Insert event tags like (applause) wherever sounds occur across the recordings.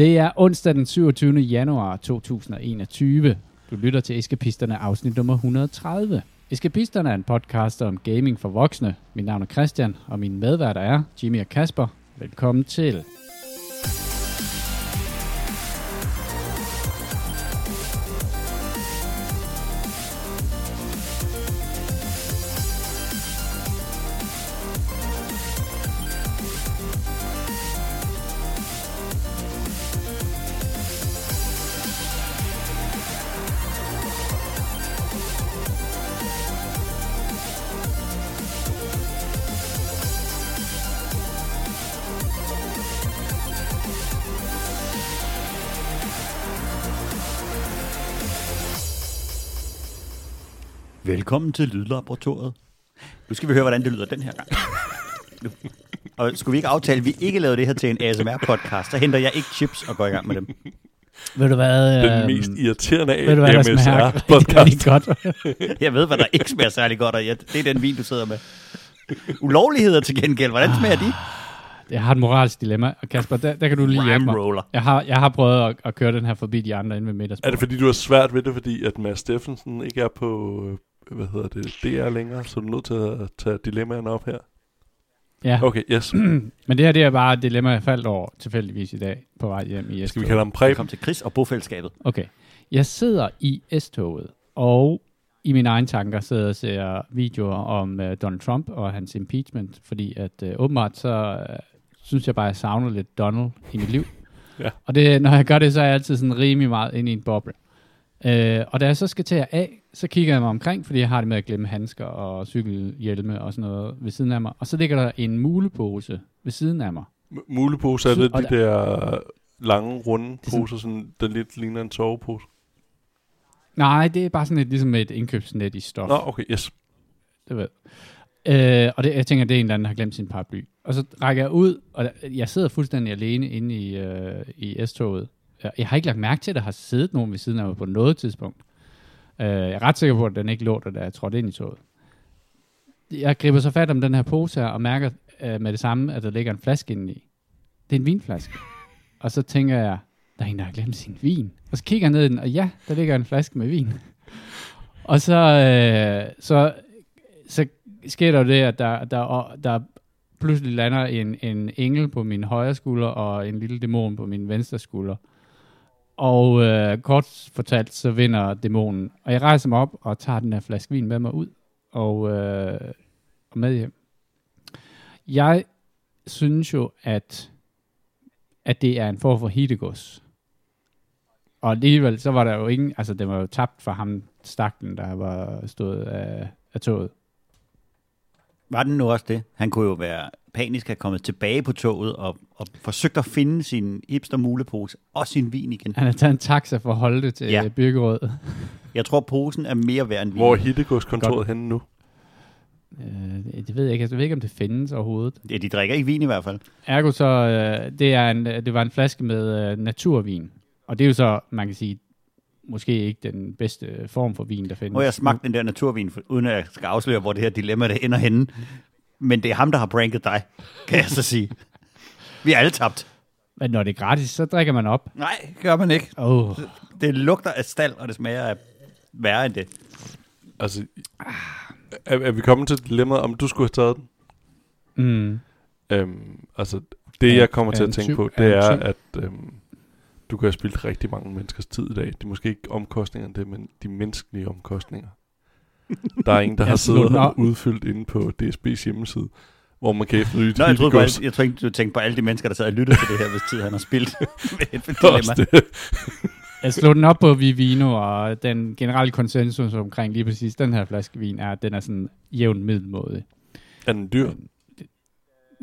Det er onsdag den 27. januar 2021. Du lytter til Eskapisterne afsnit nummer 130. Eskapisterne er en podcast om gaming for voksne. Mit navn er Christian, og mine medværter er Jimmy og Kasper. Velkommen til. Velkommen til Lydlaboratoriet. Nu skal vi høre, hvordan det lyder den her gang. Nu. Og skulle vi ikke aftale, at vi ikke lavede det her til en ASMR-podcast, så henter jeg ikke chips og går i gang med dem. Ved du hvad? Den øhm, mest irriterende rigtig, MSR-podcast. godt? Jeg ved, hvad der ikke smager særlig godt, og jeg, det er den vin, du sidder med. Ulovligheder til gengæld, hvordan smager de? Jeg har et moralsk dilemma, og Kasper, der, der kan du lige hjælpe mig. roller. Jeg har, jeg har prøvet at, at køre den her forbi de andre inde ved Er middagsbordet. det fordi, du har svært ved det, fordi at Mads Steffensen ikke er på, øh, hvad hedder det, DR længere, så er du nødt til at tage dilemmaerne op her? Ja, Okay, yes. (clears throat) men det her det er bare et dilemma, jeg faldt over tilfældigvis i dag på vej hjem i Skal vi S-toget. kalde ham Preben? Kom til Chris og bofællesskabet. Okay. Jeg sidder i S-toget, og i mine egne tanker sidder jeg og ser videoer om uh, Donald Trump og hans impeachment, fordi at uh, åbenbart så uh, synes jeg bare, at jeg savner lidt Donald i mit liv. Ja. Og det, når jeg gør det, så er jeg altid sådan rimelig meget inde i en boble. Uh, og da jeg så skal til at af, så kigger jeg mig omkring, fordi jeg har det med at glemme handsker og cykelhjelme og sådan noget ved siden af mig. Og så ligger der en mulepose ved siden af mig. M- Mulepose er det de der lange, runde sådan- poser, sådan, der lidt ligner en sovepose. Nej, det er bare sådan et, ligesom et indkøbsnet i stof. Nå, okay, yes. det ved. Øh, og det, jeg tænker, det er en eller anden, der har glemt sin paraply. Og så rækker jeg ud, og der- jeg sidder fuldstændig alene inde i, øh, i S-toget. Jeg, har ikke lagt mærke til, at der har siddet nogen ved siden af mig på noget tidspunkt. Øh, jeg er ret sikker på, at den ikke lå der, da jeg trådte ind i toget. Jeg griber så fat om den her pose her, og mærker øh, med det samme, at der ligger en flaske inde i. Det er en vinflaske. (laughs) og så tænker jeg, der er en, der har glemt sin vin. Og så kigger jeg ned i den, og ja, der ligger en flaske med vin. og så, øh, så, så sker der jo det, at der, der, der pludselig lander en, en engel på min højre skulder, og en lille dæmon på min venstre skulder. Og øh, kort fortalt, så vinder dæmonen. Og jeg rejser mig op og tager den her flaske vin med mig ud, og, øh, og med hjem. Jeg synes jo, at, at det er en form for hittegods. Og alligevel, så var der jo ingen, altså det var jo tabt for ham, stakten, der var stået af, af toget. Var den nu også det? Han kunne jo være panisk have kommet tilbage på toget og, og forsøgt at finde sin hipster mulepose og sin vin igen. Han har taget en taxa for at holde det til Ja. ja. byggerådet. Jeg tror, posen er mere værd end vin. Hvor er Hittegodskontoret henne nu? Øh, det ved jeg ikke. Jeg ved ikke, om det findes overhovedet. Ja, de drikker ikke vin i hvert fald. Ergo så, øh, det, er en, det var en flaske med øh, naturvin. Og det er jo så, man kan sige, måske ikke den bedste form for vin, der findes. Har jeg smagt den der naturvin, uden at jeg skal afsløre, hvor det her dilemma det ender henne. Men det er ham, der har pranket dig, kan jeg så sige. Vi er alle tabt. Men når det er gratis, så drikker man op. Nej, gør man ikke. Oh. Det lugter af stald, og det smager af værre end det. Altså, er, er vi kommet til dilemmaet, om du skulle have taget den? Mm. Øhm, altså, det jeg kommer er til at tænke på, det er, at øhm, du kan have spildt rigtig mange menneskers tid i dag. Det er måske ikke omkostningerne, det, men de menneskelige omkostninger. (laughs) Der er ingen, der har siddet og udfyldt inde på DSB's hjemmeside, hvor man kan efterlyse Nå, jeg troede hittegods. bare, jeg tror ikke, du tænkte på alle de mennesker, der sad og lyttede til det her, hvis tid han har (laughs) det. Jeg slog den op på Vivino, og den generelle konsensus omkring lige præcis den her flaske vin er, at den er sådan jævnt middelmådig. Er den dyr?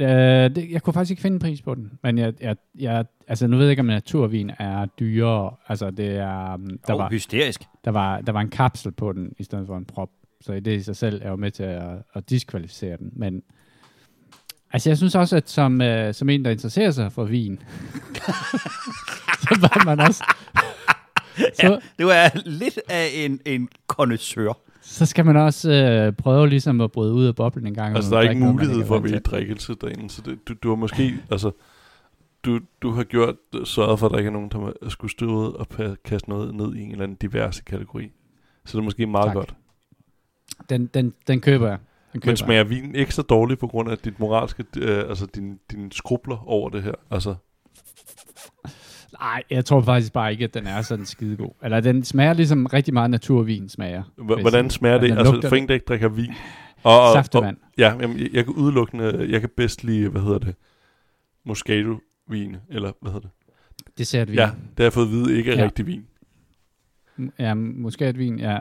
Øh, det, jeg kunne faktisk ikke finde en pris på den, men jeg, jeg, jeg, altså nu ved jeg ikke, om naturvin er dyrere. Altså det er, um, der, Oh, var, hysterisk. der, var, der var en kapsel på den, i stedet for en prop. Så det i sig selv er jo med til at, at diskvalificere den. Men altså jeg synes også, at som, uh, som en, der interesserer sig for vin, (laughs) så bør man også... (laughs) Så, Du er lidt af en, en connoisseur. Så skal man også øh, prøve ligesom at bryde ud af boblen en gang. Altså, der er ikke noget, mulighed er for at vælge drikkelse derinde, så det, du, du har måske, altså, du, du har gjort, sørget for, at der ikke er nogen, der skulle stå ud og kaste noget ned i en eller anden diverse kategori. Så det er måske meget Tak. godt. Den, den, den køber jeg. Den køber Men smager vinen ikke så dårligt på grund af dit moralske, øh, altså din, dine skrubler over det her? Altså. Nej, jeg tror faktisk bare ikke, at den er sådan skidegod. Eller den smager ligesom rigtig meget naturvin smager. h- hvordan smager Og det? Altså, lugter- for en, der ikke drikker vin. Og, og, og, Saftevand. ja, jamen, jeg, jeg kan udelukkende, jeg kan bedst lide, hvad hedder det, Moscato-vin, eller hvad hedder det? Dessertvin. Ja, det har jeg fået at vide ikke er Ja. rigtig vin. Ja, muskatvin, ja.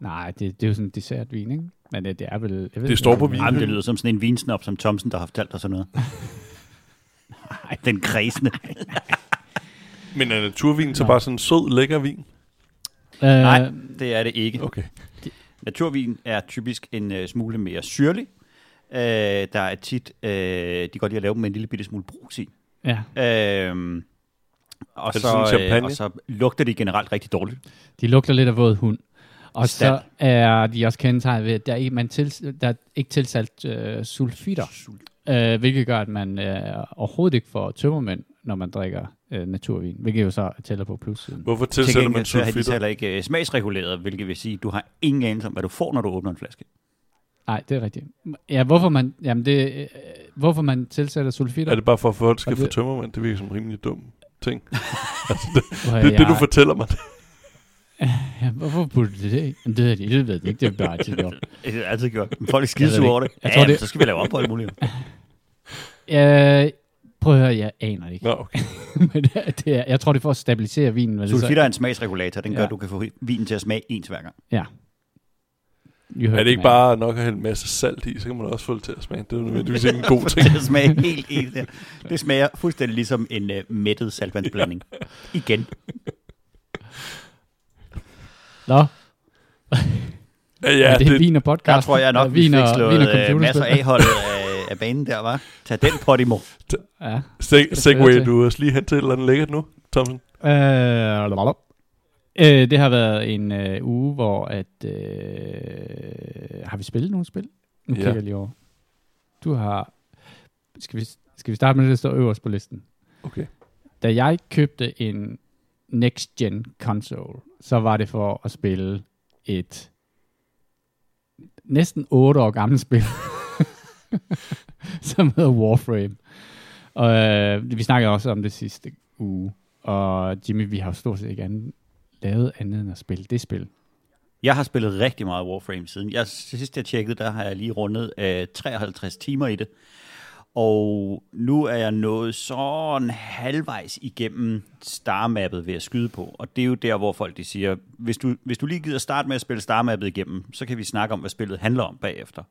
Nej, det, det er jo sådan en dessertvin, ikke? Men det, det er vel... Jeg ved Det står på vin. Jamen, det lyder som sådan en vinsnop, som Thomsen, der har fortalt dig sådan noget. (laughs) Nej, den kredsende. (laughs) Men er naturvin så Nå. bare sådan en sød, lækker vin? Øh, Nej, det er det ikke. Okay. Naturvin er typisk en øh, smule mere syrlig. Øh, der er tit, øh, de godt lide at lave dem med en lille bitte smule brus i. Ja, Øh, og, så, sådan champagne? og så lugter de generelt rigtig dårligt. de lugter lidt af våd hund. Og Stald. så er de også kendetegnet ved, at der er ikke, man til, der er ikke tilsat øh, sulfitter, øh, hvilket gør, at man øh, overhovedet ikke får tømmermænd, når man drikker øh, naturvin, hvilket jo så tæller på plussiden. Hvorfor Til tilsætter man gengæld så er de sulfitter? heller ikke øh, smagsreguleret, hvilket vil sige, at du har ingen anelse om, hvad du får, når du åbner en flaske. Nej, det er rigtigt. Ja, hvorfor man, jamen det, øh, hvorfor man tilsætter sulfitter? Er det bare for, at folk skal få det- tømmermænd? Det virker som en rimelig dum ting. (laughs) altså, det, Hvor det er det, du fortæller mig. (laughs) Ja, hvorfor putter de det i? Jamen, det, de- det ved de ikke, det er bare altid gjort. (laughs) Det har altid gjort. Men folk er Jeg ved skide det sure over det. ikke. Jeg Ja, tror, det- så skal vi lave op på alt muligt. Øh, prøv at høre, jeg aner det ikke. Nå, okay. (laughs) Men det, det er, jeg tror, det er for at stabilisere vinen. men det er så- Sulfitter er en smagsregulator. Den gør, Ja. at du kan få vinen til at smage ens hver gang. Ja. Er det ikke bare nok at hælde en masse salt i, så kan man også få det til at smage. Det er jo nødvendigvis ikke en god (laughs) ting. Det smager helt ens. der. Det smager fuldstændig ligesom en uh, mættet saltvandsblanding. (laughs) Igen. Nå, Ja, ja, ja er det, det, vin og podcast? Der tror jeg nok, Ja, vi fik slået uh, masser computerspil. af holdet af, af banen der, var. Tag den, Podimo. Ja. seg- segway du os lige hen til et eller andet lækkert nu, Thomsen. Øh, lalalala. øh, det har været en øh, uge, hvor at... Øh, har vi spillet nogle spil? Nu Ja. kigger jeg lige over. Du har... Skal vi, skal vi starte med det, der står øverst på listen? Okay. Da jeg købte en next-gen console, så var det for at spille et næsten 8 år gammelt spil, (laughs) (laughs) som hedder Warframe. Og øh, vi snakkede også om det sidste uge, og Jimmy, vi har jo stort set ikke andet, lavet andet end at spille det spil. Jeg har spillet rigtig meget Warframe siden. Jeg, sidst jeg tjekkede, der har jeg lige rundet øh, 53 timer i det. Og nu er jeg nået sådan halvvejs igennem starmappet ved at skyde på. Og det er jo der, hvor folk de siger, hvis du, hvis du lige gider starte med at spille starmappet igennem, så kan vi snakke om, hvad spillet handler om bagefter.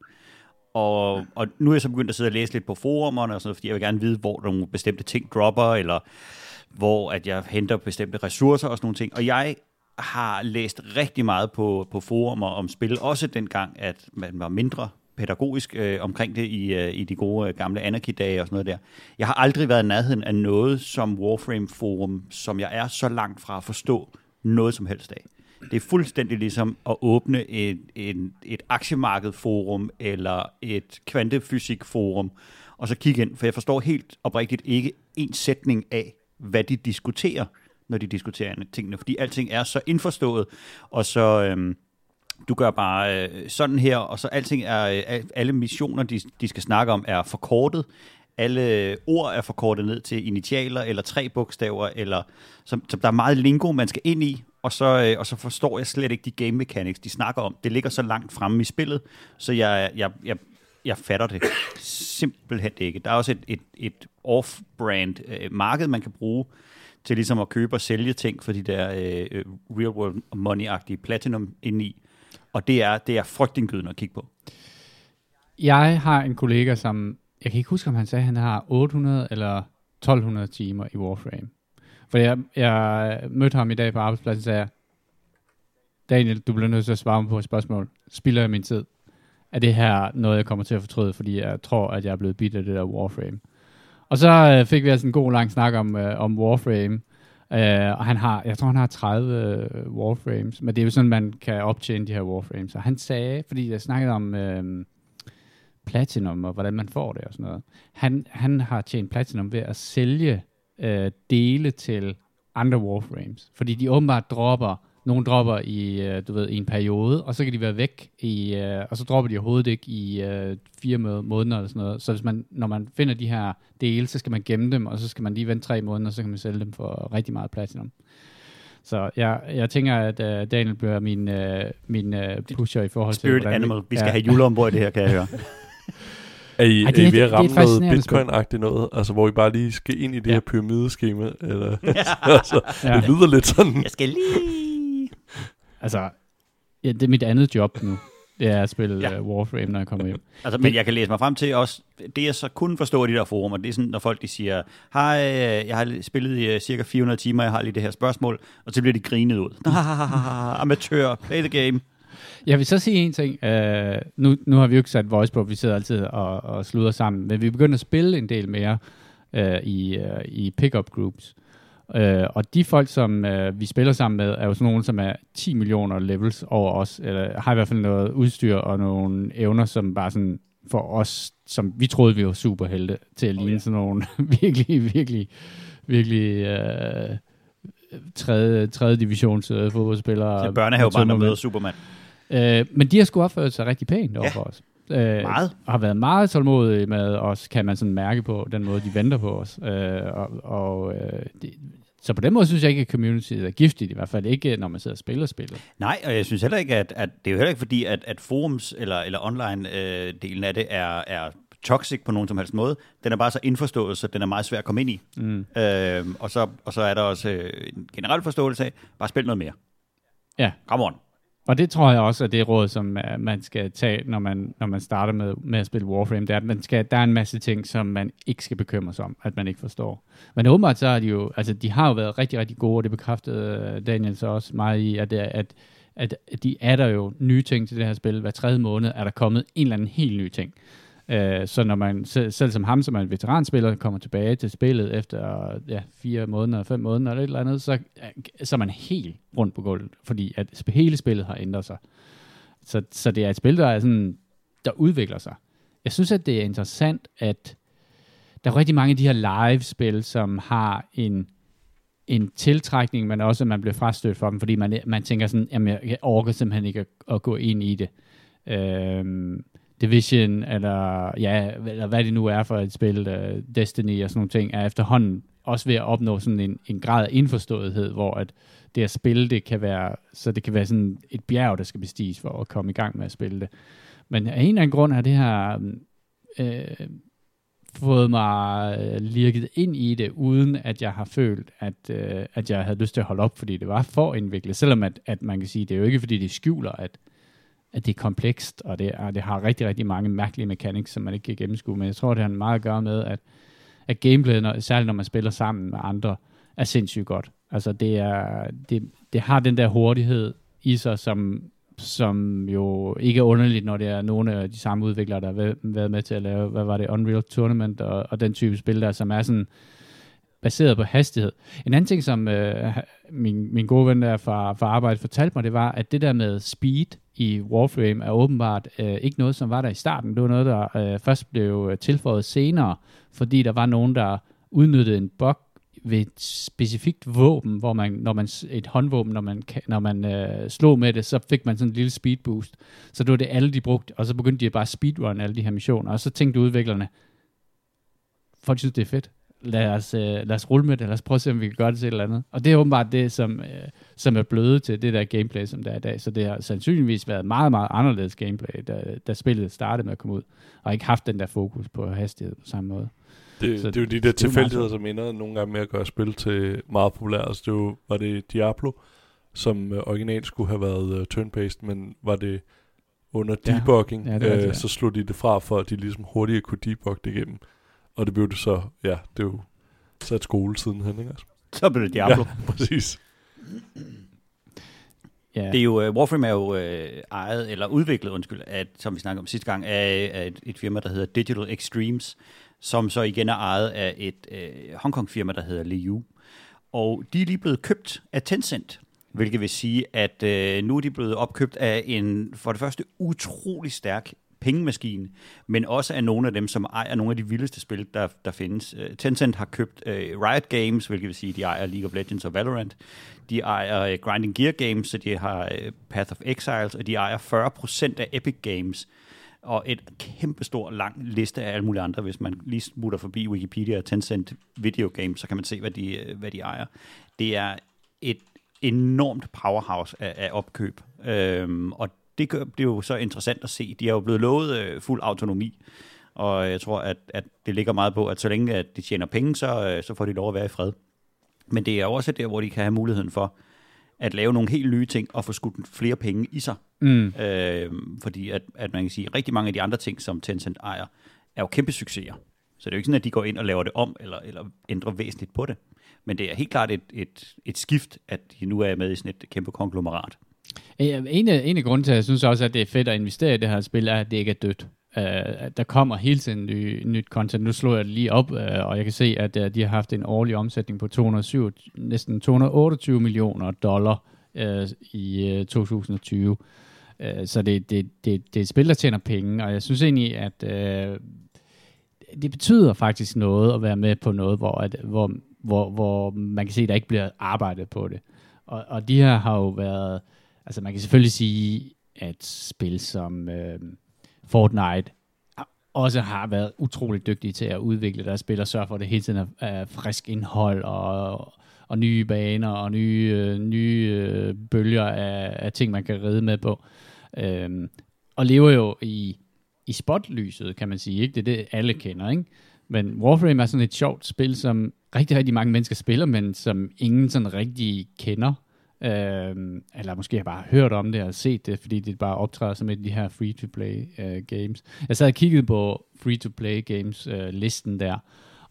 Og, og nu er jeg så begyndt at sidde og læse lidt på forumerne, og sådan noget, fordi jeg vil gerne vide, hvor nogle bestemte ting dropper, eller hvor at jeg henter bestemte ressourcer og sådan nogle ting. Og jeg har læst rigtig meget på, på forumer om spil, også dengang, at man var mindre pædagogisk øh, omkring det i, øh, i de gode øh, gamle Anarchy-dage og sådan noget der. Jeg har aldrig været i nærheden af noget som Warframe-forum, som jeg er så langt fra at forstå noget som helst af. Det er fuldstændig ligesom at åbne et, et, et aktiemarkedforum eller et kvantefysikforum, og så kigge ind, for jeg forstår helt oprigtigt ikke en sætning af, hvad de diskuterer, når de diskuterer tingene, fordi alting er så indforstået, og så øhm, du gør bare øh, sådan her, og så alting er, øh, alle missioner, de, de skal snakke om, er forkortet, alle ord er forkortet ned til initialer, eller tre bogstaver, eller som, som der er meget lingo, man skal ind i, og så, øh, og så forstår jeg slet ikke de game mechanics, de snakker om. Det ligger så langt fremme i spillet, så jeg, jeg, jeg, jeg fatter det simpelthen ikke. Der er også et, et, et off-brand øh, marked, man kan bruge til ligesom at købe og sælge ting for de der øh, øh real world money-agtige platinum indeni. Og det er, det er frygtindgydende at kigge på. Jeg har en kollega, som... Jeg kan ikke huske, om han sagde, at han har 800 eller 1200 timer i Warframe. For jeg, jeg mødte ham i dag på arbejdspladsen og sagde, Daniel, du bliver nødt til at svare mig på et spørgsmål. Spilder jeg min tid? Er det her noget, jeg kommer til at fortryde, fordi jeg tror, at jeg er blevet bidt af det der Warframe? Og så øh, fik vi altså en god lang snak om, øh, om Warframe. Øh, og han har, jeg tror, han har 30 øh, Warframes, men det er jo sådan, man kan optjene de her Warframes. Og han sagde, fordi jeg snakkede om øh, Platinum, og hvordan man får det og sådan noget. Han, han har tjent Platinum ved at sælge øh, dele til andre Warframes. Fordi de åbenbart dropper, nogle dropper i, øh, du ved, i en periode, og så kan de være væk, i, øh, og så dropper de overhovedet ikke i øh, fire må- måneder eller sådan noget. Så hvis man, når man finder de her dele, så skal man gemme dem, og så skal man lige vente tre måneder, så kan man sælge dem for rigtig meget platinum. Så jeg, jeg tænker, at uh, Daniel bliver min, uh, min uh, pusher i forhold til... Spirit hvordan Animal. Vi skal have juleombord i det her, kan jeg høre. (laughs) Er I, Ej, det er er- I ved det- at det er ramme et noget fascinerende spil. bitcoin-agtigt noget? Altså, hvor I bare lige skal ind i det Ja. her pyramideskema? Eller, (laughs) (laughs) altså, Ja. Det lyder lidt sådan. Jeg skal lige... Altså, ja, det er mit andet job nu. Det er at spille Ja. ja. uh, Warframe, når jeg kommer hjem. (laughs) Altså, men jeg kan læse mig frem til også, det jeg så kun forstår i de der forumer, det er sådan, når folk de siger, hej, øh, jeg har spillet i uh, cirka 400 timer, jeg har lige det her spørgsmål, og så bliver de grinet ud. Amatør, play the game. Jeg vil så sige en ting. Uh, nu, nu har vi jo ikke sat voice på, vi sidder altid og, og sluder sammen, men vi begynder at spille en del mere uh, i, uh, i pickup groups. Uh, og de folk, som uh, vi spiller sammen med, er jo sådan nogle, som er 10 millioner levels over os, eller har i hvert fald noget udstyr og nogle evner, som bare sådan for os, som vi troede, vi var superhelte, til at ligne ja. sådan nogle (laughs) virkelig, virkelig, virkelig uh, tredje, tredje divisions uh, fodboldspillere. Det er børnehavebarn, der med møder Superman. Øh, men de har sgu opført sig rigtig pænt over Ja. for os. Øh, Meget. Og har været meget tålmodige med os, kan man sådan mærke på den måde, de venter på os. Øh, og, og, øh, det, så på den måde synes jeg ikke, at community er giftigt, i hvert fald ikke, når man sidder og spiller spillet. Nej, og jeg synes heller ikke, at, at det er jo heller ikke fordi, at, at forums eller, eller online-delen af det er, er toxic på nogen som helst måde. Den er bare så indforstået, så den er meget svær at komme ind i. Mm. Øh, og, så, og så er der også øh, en generel forståelse af, bare spil noget mere. Ja. Come on. Og det tror jeg også er det råd, som øh, man skal tage, når man, når man starter med, med at spille Warframe. Det er, at man skal, der er en masse ting, som man ikke skal bekymre sig om, at man ikke forstår. Men åbenbart så er de jo, altså de har jo været rigtig, rigtig gode, og det bekræftede øh, Daniel så også meget i, at, at, at, at de er der jo nye ting til det her spil. Hver tredje måned er der kommet en eller anden helt ny ting. Øh, så når man, selv, selv som ham, som er en veteranspiller, kommer tilbage til spillet efter ja, fire måneder, fem måneder eller et eller andet, så, øh, så er man helt rundt på gulvet, fordi at hele spillet har ændret sig. Så, så det er et spil, der, er sådan, der udvikler sig. Jeg synes, at det er interessant, at der er rigtig mange af de her live-spil, som har en, en tiltrækning, men også, at man bliver frastødt for dem, fordi man, man tænker sådan, jamen, jeg orker simpelthen ikke at, at gå ind i det. Øhm, Division, eller, ja, eller hvad det nu er for et spil, uh, Destiny og sådan nogle ting, er efterhånden også ved at opnå sådan en, en grad af indforståethed, hvor at det at spille det kan være, så det kan være sådan et bjerg, der skal bestiges for at komme i gang med at spille det. Men af en eller anden grund har det her um, øh, fået mig øh, lirket ind i det, uden at jeg har følt, at, øh, at jeg havde lyst til at holde op, fordi det var for indviklet. Selvom at, at man kan sige, det er jo ikke, fordi det skjuler, at, at det er komplekst, og det, er, det har rigtig, rigtig mange mærkelige mechanics, som man ikke kan gennemskue. Men jeg tror, det har meget at gøre med, at, at gameplayet, når, særligt når man spiller sammen med andre, er sindssygt godt. Altså det, er, det, det har den der hurtighed i sig, som, som jo ikke er underligt, når det er nogle af de samme udviklere, der har været med til at lave, hvad var det, Unreal Tournament og, og den type spil der, som er sådan baseret på hastighed. En anden ting, som øh, min, min gode ven der fra, fra arbejde fortalte mig, det var, at det der med speed i Warframe er åbenbart øh, ikke noget, som var der i starten. Det var noget, der øh, først blev øh, tilføjet senere, fordi der var nogen, der udnyttede en bug ved et specifikt våben, hvor man, når man et håndvåben, når man, når man øh, slog med det, så fik man sådan en lille speed boost. Så det var det alle, de brugte, og så begyndte de bare at speedrun alle de her missioner, og så tænkte udviklerne, folk synes, det er fedt. Lad os, øh, lad os rulle med det, lad os prøve at se, om vi kan gøre det til et eller andet. Og det er åbenbart det, som, øh, som er bløde til det der gameplay, som der er i dag. Så det har sandsynligvis været meget, meget anderledes gameplay, da, da spillet startede med at komme ud, og ikke haft den der fokus på hastighed på samme måde. Det, Så det er jo de der det er tilfældigheder, som ender nogle gange med at gøre spil til meget populære. Altså, det var, var det Diablo, som øh, originalt skulle have været uh, turn-based, men var det under Ja. debugging, Ja, det er rigtigt, øh, ja. så slog de det fra, for at de ligesom hurtigere kunne debugge det igennem. Og det blev det så, ja, det er jo sat skole sidenhen, ikke? Altså. Så blev det Diablo. Ja, (laughs) præcis. Ja, Det er jo, uh, Warframe er jo uh, ejet, eller udviklet, undskyld, af, som vi snakkede om sidste gang, af, af et, et firma, der hedder Digital Extremes, som så igen er ejet af et uh, Hongkong-firma, der hedder Liu. Og de er lige blevet købt af Tencent, hvilket vil sige, at uh, nu er de blevet opkøbt af en, for det første, utrolig stærk pengemaskine, men også af nogle af dem, som ejer nogle af de vildeste spil, der, der findes. Øh, Tencent har købt øh, Riot Games, hvilket vil sige, de ejer League of Legends og Valorant. De ejer øh, Grinding Gear Games, så de har øh, Path of Exiles, og de ejer 40% af Epic Games og et kæmpestor lang liste af alle mulige andre. Hvis man lige smutter forbi Wikipedia og Tencent Video Games, så kan man se, hvad de, øh, hvad de ejer. Det er et enormt powerhouse af, af opkøb, øhm, og det, gør, det er jo så interessant at se. De er jo blevet lovet øh, fuld autonomi, og jeg tror, at, at det ligger meget på, at så længe at de tjener penge, så, øh, så får de lov at være i fred. Men det er også der, hvor de kan have muligheden for at lave nogle helt nye ting og få skudt flere penge i sig. Mm. Øh, fordi at, at man kan sige, at rigtig mange af de andre ting, som Tencent ejer, er jo kæmpe succeser. Så det er jo ikke sådan, at de går ind og laver det om, eller, eller ændrer væsentligt på det. Men det er helt klart et, et, et skift, at de nu er med i sådan et kæmpe konglomerat. Øh, en af, en af grunden til, at jeg synes også, at det er fedt at investere i det her spil, er, at det ikke er dødt. Uh, der kommer hele tiden ny, nyt content. Nu slår jeg det lige op, uh, og jeg kan se, at uh, de har haft en årlig omsætning på 207, næsten 228 millioner dollar uh, i uh, 2020. Uh, så det, det, det, det er et spil, der tjener penge, og jeg synes egentlig, at uh, det betyder faktisk noget at være med på noget, hvor, at, hvor, hvor, hvor man kan se, at der ikke bliver arbejdet på det. Og, og de her har jo været, altså man kan selvfølgelig sige, at spil som øh, Fortnite også har været utrolig dygtige til at udvikle deres spil og sørge for, at det hele tiden er, er frisk indhold og, og nye baner og nye, øh, nye øh, bølger af, af ting, man kan ride med på. Øhm, og lever jo i, i spotlyset, kan man sige. Ikke? Det er det, alle kender. Ikke? Men Warframe er sådan et sjovt spil, som rigtig, rigtig mange mennesker spiller, men som ingen sådan rigtig kender. Øh, eller måske har bare hørt om det og set det, fordi det bare optræder som et af de her free-to-play øh, games. Jeg sad og kiggede på free-to-play games øh, listen der,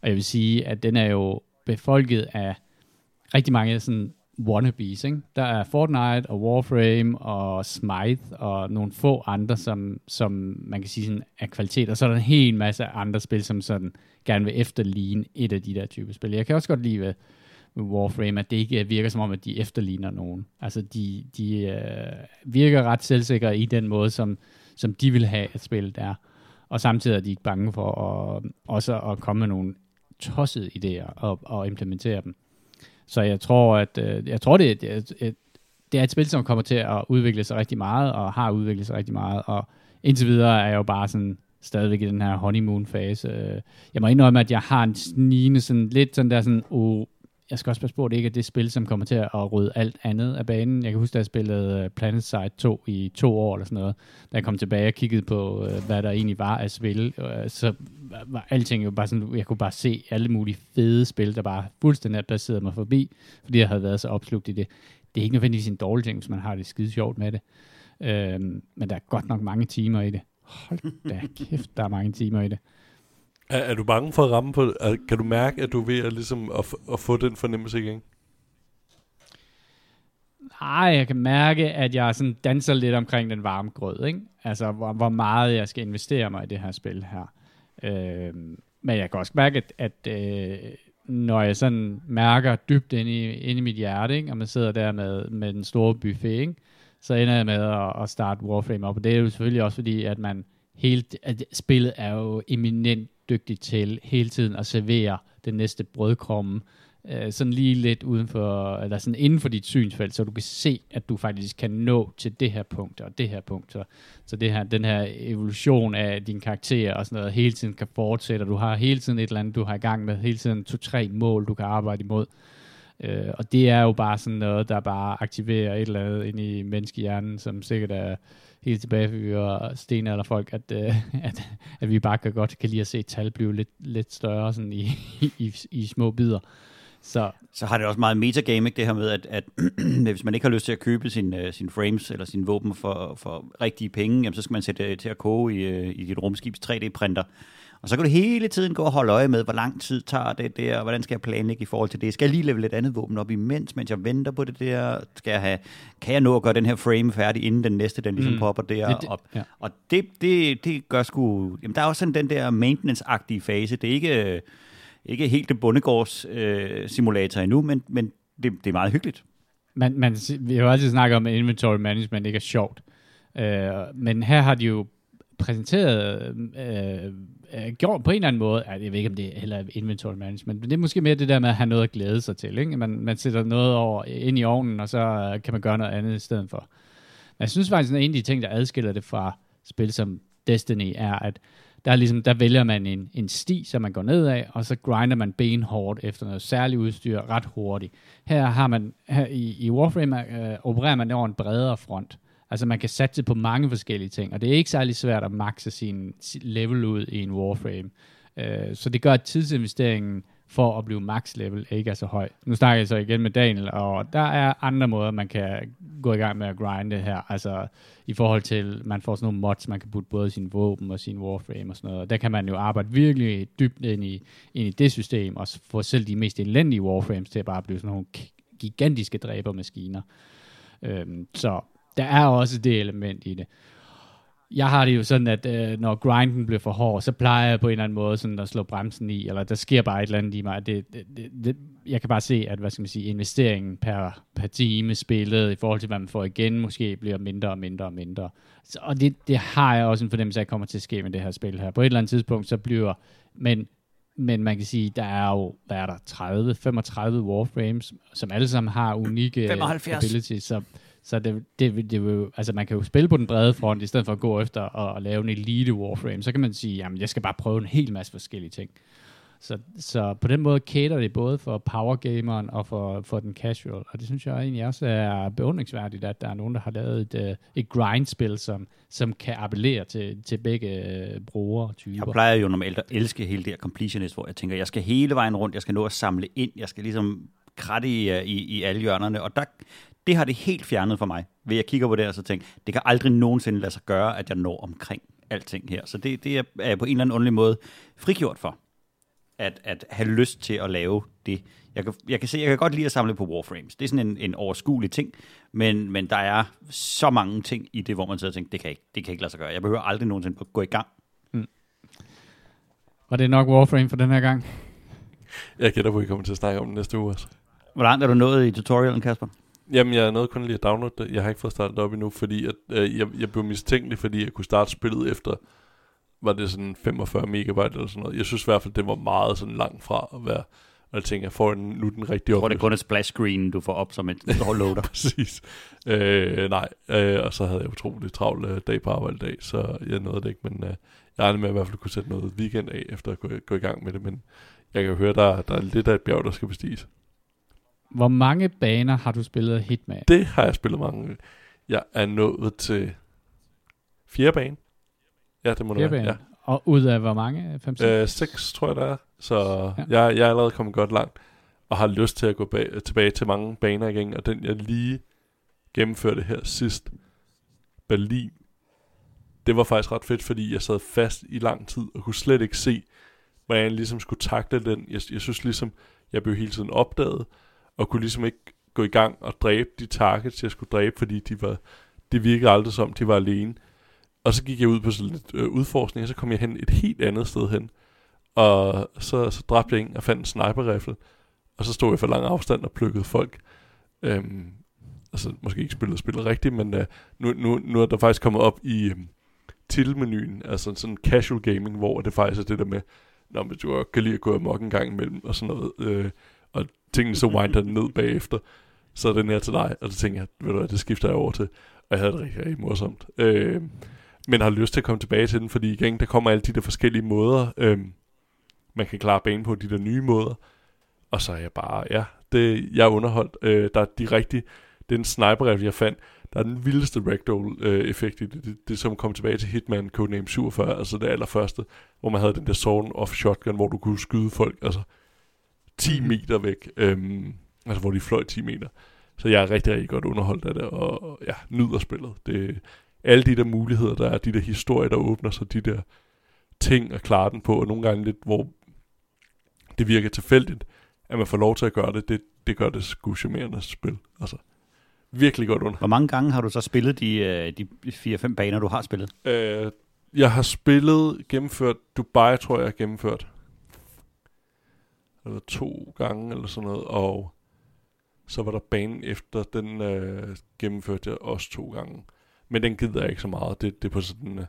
og jeg vil sige, at den er jo befolket af rigtig mange sådan wannabes. Ikke? Der er Fortnite og Warframe og Smite og nogle få andre, som, som man kan sige sådan, er kvalitet. Og så er der en hel masse andre spil, som sådan gerne vil efterligne et af de der type spil. Jeg kan også godt lide med Warframe, at det ikke virker som om, at de efterligner nogen. Altså, de, de øh, virker ret selvsikre i den måde, som, som de vil have, at spillet er. Og samtidig er de ikke bange for at, også at komme med nogle tossede idéer og, og implementere dem. Så jeg tror, at øh, jeg tror, det er det, er, det er et spil, som kommer til at udvikle sig rigtig meget, og har udviklet sig rigtig meget, og indtil videre er jeg jo bare sådan stadigvæk i den her honeymoon-fase. Øh, jeg må indrømme, at jeg har en snigende sådan lidt sådan der sådan, oh, jeg skal også passe på, at det ikke er det spil, som kommer til at rydde alt andet af banen. Jeg kan huske, da jeg spillede øh, Planet Side 2 i to år eller sådan noget. Da jeg kom tilbage og kiggede på, øh, hvad der egentlig var af spil, øh, så var alting jo bare sådan, jeg kunne bare se alle mulige fede spil, der bare fuldstændig placerede mig forbi, fordi jeg havde været så opslugt i det. Det er ikke nødvendigvis en dårlig ting, hvis man har det skide sjovt med det. Øhm, men der er godt nok mange timer i det. Hold da kæft, der er mange timer i det. Er, er du bange for at ramme på er, Kan du mærke, at du er ved at, ligesom, at, at få den fornemmelse igen? Nej, jeg kan mærke, at jeg sådan danser lidt omkring den varme grød. Ikke? Altså, hvor, hvor meget jeg skal investere mig i det her spil her. Øh, men jeg kan også mærke, at, at øh, når jeg sådan mærker dybt ind i, ind i mit hjerte, ikke? og man sidder der med, med den store buffet, ikke? så ender jeg med at, at starte Warframe op. Og det er jo selvfølgelig også fordi, at man helt, at spillet er jo eminent dygtig til hele tiden at servere den næste brødkrumme, øh, sådan lige lidt uden for, eller sådan inden for dit synsfelt, så du kan se, at du faktisk kan nå til det her punkt og det her punkt. Så, så det her, den her evolution af din karakter og sådan noget hele tiden kan fortsætte, og du har hele tiden et eller andet, du har i gang med, hele tiden to-tre mål, du kan arbejde imod. Øh, og det er jo bare sådan noget, der bare aktiverer et eller andet ind i menneskehjernen, som sikkert er helt tilbage, for vi var sten eller folk, at, øh, (laughs) at, at vi bare kan godt kan lide at se tal blive lidt, lidt større sådan i, (laughs) i, i små bidder. Så, så har det også meget metagame, ikke? det her med, at, at (clears throat) hvis man ikke har lyst til at købe sin, uh, sin frames eller sin våben for, for rigtige penge, jamen, så skal man sætte det til at koge i, uh, i dit rumskibs 3D-printer. Og så kan du hele tiden gå og holde øje med, hvor lang tid tager det der, og hvordan skal jeg planlægge i forhold til det. Skal jeg lige levele et andet våben op imens, mens jeg venter på det der? Skal jeg have, kan jeg nå at gøre den her frame færdig, inden den næste, den ligesom mm. popper der det, op? Ja. Og det, det, det gør sgu... Jamen, der er også sådan den der maintenance-agtige fase. Det er ikke, ikke helt det bundegårds øh, simulator endnu, men, men det, det er meget hyggeligt. Man, man, vi har jo altid snakket om, at inventory management ikke er sjovt. Uh, men her har de jo præsenteret, øh, øh, gjort på en eller anden måde, jeg ved ikke om det er heller inventory management, men det er måske mere det der med at have noget at glæde sig til. Ikke? Man, man sætter noget over ind i ovnen, og så øh, kan man gøre noget andet i stedet for. Men jeg synes faktisk, at en af de ting, der adskiller det fra spil som Destiny, er, at der, er ligesom, der vælger man en, en sti, som man går ned af, og så grinder man benhårdt efter noget særligt udstyr ret hurtigt. Her har man, her i, i Warframe øh, opererer man over en bredere front. Altså man kan satse på mange forskellige ting, og det er ikke særlig svært at makse sin, level ud i en Warframe. Øh, så det gør, at tidsinvesteringen for at blive max level ikke er så høj. Nu snakker jeg så igen med Daniel, og der er andre måder, man kan gå i gang med at grinde her. Altså i forhold til, man får sådan nogle mods, man kan putte både sin våben og sin warframe og sådan noget. Og der kan man jo arbejde virkelig dybt ind i, ind i det system, og få selv de mest elendige warframes til at bare blive sådan nogle gigantiske dræbermaskiner. Øhm, så der er også det element i det jeg har det jo sådan, at øh, når grinden bliver for hård, så plejer jeg på en eller anden måde sådan at slå bremsen i, eller der sker bare et eller andet i mig. Det, det, det, det, jeg kan bare se, at hvad skal man sige, investeringen per, per time spillet, i forhold til hvad man får igen, måske bliver mindre og mindre og mindre. Så, og det, det har jeg også en fornemmelse af, kommer til at ske med det her spil her. På et eller andet tidspunkt, så bliver, men, men man kan sige, der er jo, hvad er der, 30, 35 warframes, som alle sammen har unikke 75. abilities, så så det, det, det vil, altså man kan jo spille på den brede front, i stedet for at gå efter at, lave en elite warframe. Så kan man sige, jamen jeg skal bare prøve en hel masse forskellige ting. Så, så på den måde cater det både for powergameren og for, for den casual. Og det synes jeg egentlig også er beundringsværdigt, at der er nogen, der har lavet et, øh, et grindspil, som, som kan appellere til, til begge øh, brugere typer. Jeg plejer jo normalt at elske hele det her completionist, hvor jeg tænker, jeg skal hele vejen rundt, jeg skal nå at samle ind, jeg skal ligesom kratte i, øh, i, i alle hjørnerne, og der, det har det helt fjernet for mig, ved jeg kigger på det og så tænker, det kan aldrig nogensinde lade sig gøre, at jeg når omkring alting her. Så det, det er jeg på en eller anden underlig måde frigjort for, at, at have lyst til at lave det. Jeg kan, jeg kan se, jeg kan godt lide at samle på Warframes. Det er sådan en, en overskuelig ting, men, men der er så mange ting i det, hvor man sidder og tænker, det kan, ikke, det kan ikke lade sig gøre. Jeg behøver aldrig nogensinde at gå i gang. Mm. Var det nok Warframe for den her gang? Jeg gætter på, at I kommer til at snakke om det næste uge også. Hvor langt er du nået i tutorialen, Kasper? Jamen, jeg er nødt kun lige at downloade det. Jeg har ikke fået startet op endnu, fordi at, øh, jeg, jeg blev mistænkelig, fordi jeg kunne starte spillet efter, var det sådan 45 megabyte eller sådan noget. Jeg synes i hvert fald, det var meget sådan langt fra at være, og jeg tænker, jeg får den, nu den rigtige Jeg tror, det er kun et splash screen, du får op som et loader. (laughs) Præcis. Øh, nej, øh, og så havde jeg utroligt travlt øh, dag på arbejde i dag, så jeg nåede det ikke, men øh, jeg regner med at i hvert fald kunne sætte noget weekend af, efter at gå, gå i gang med det, men jeg kan høre, der, der er lidt af et bjerg, der skal bestiges. Hvor mange baner har du spillet Hitman? Det har jeg spillet mange. Jeg er nået til fjerde bane. Ja, det må det være. Ja. Og ud af hvor mange? 5, 6? Øh, seks, tror jeg, der er. Så ja. jeg, jeg er allerede kommet godt langt, og har lyst til at gå bag, tilbage til mange baner igen. Og den, jeg lige gennemførte her sidst, Berlin, det var faktisk ret fedt, fordi jeg sad fast i lang tid, og kunne slet ikke se, hvordan jeg ligesom skulle takle den. Jeg, jeg synes ligesom, jeg blev hele tiden opdaget, og kunne ligesom ikke gå i gang og dræbe de targets, jeg skulle dræbe, fordi de var, det virkede aldrig som, de var alene. Og så gik jeg ud på sådan lidt øh, udforskning, og så kom jeg hen et helt andet sted hen. Og så, så dræbte jeg en og fandt en sniper og så stod jeg for lang afstand og plukkede folk. Øhm, altså måske ikke spillet spillet rigtigt, men øh, nu, nu, nu er der faktisk kommet op i øh, titelmenuen, altså sådan casual gaming, hvor det faktisk er det der med, når du kan lide at gå amok en gang imellem, og sådan noget. Øh, og tingene så winder ned bagefter. Så er den her til dig, og så tænker jeg, ved du hvad, det skifter jeg over til. Og jeg havde det rigtig, rigtig morsomt. Øh, men har lyst til at komme tilbage til den, fordi igen, der kommer alle de der forskellige måder, øh, man kan klare banen på de der nye måder. Og så er jeg bare, ja, det, jeg er underholdt. Øh, der er de rigtige, den sniper jeg fandt, der er den vildeste ragdoll-effekt øh, i det, det, det, som kom tilbage til Hitman Codename 47, altså det allerførste, hvor man havde den der zone of shotgun, hvor du kunne skyde folk, altså 10 mhm. meter væk. Øhm, altså hvor de fløj 10 meter. Så jeg er rigtig, rigtig godt underholdt af det, og, ja, nyder spillet. Det, alle de der muligheder, der er, de der historier, der åbner sig, de der ting at klare den på, og nogle gange lidt, hvor det virker tilfældigt, at man får lov til at gøre det, det, det gør det sgu charmerende spil. Altså, virkelig godt under. Hvor mange gange har du så spillet de, øh, de 4-5 baner, du har spillet? Øh, jeg har spillet, gennemført, Dubai tror jeg, jeg har gennemført eller to gange, eller sådan noget, og så var der banen efter, den øh, gennemførte jeg også to gange. Men den gider jeg ikke så meget. Det, det er på sådan, øh,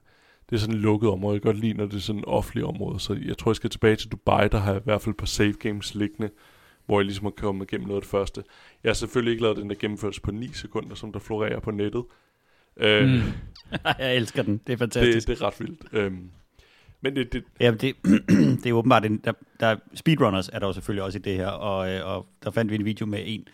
det er sådan et lukket område. Jeg kan godt lide, når det er sådan et offentligt område. Så jeg tror, jeg skal tilbage til Dubai, der har jeg i hvert fald på save games liggende, hvor jeg ligesom har kommet igennem noget af det første. Jeg har selvfølgelig ikke lavet den der gennemførelse på 9 sekunder, som der florerer på nettet. Øh, Mm. (laughs) jeg elsker den. Det er fantastisk. det, det er ret vildt. Øhm, men det, det, Ja, det, (clears throat) det er åbenbart, en, der, der er speedrunners er der jo selvfølgelig også i det her, og, øh, og der fandt vi en video med en,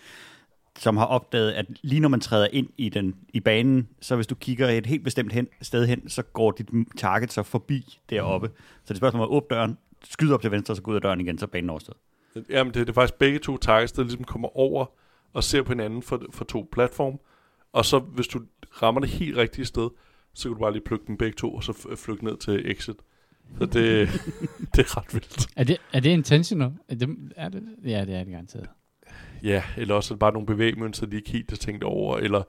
som har opdaget, at lige når man træder ind i, den, i banen, så hvis du kigger et helt bestemt hen, sted hen, så går dit target så forbi deroppe. Så det er spørgsmål at åbne døren, skyde op til venstre, så gå ud af døren igen, så er banen overstået. Jamen, det, det er faktisk begge to targets, der ligesom kommer over og ser på hinanden for, for to platform. Og så, hvis du rammer det helt rigtige sted, så kan du bare lige plukke dem begge to, og så f- flygte ned til exit. Så det, (laughs) det er ret vildt. Er det, er det intentional? Er det, er det, ja, det er det garanteret. Ja, eller også er det bare nogle bevægmønstre, de ikke helt har tænkt over, eller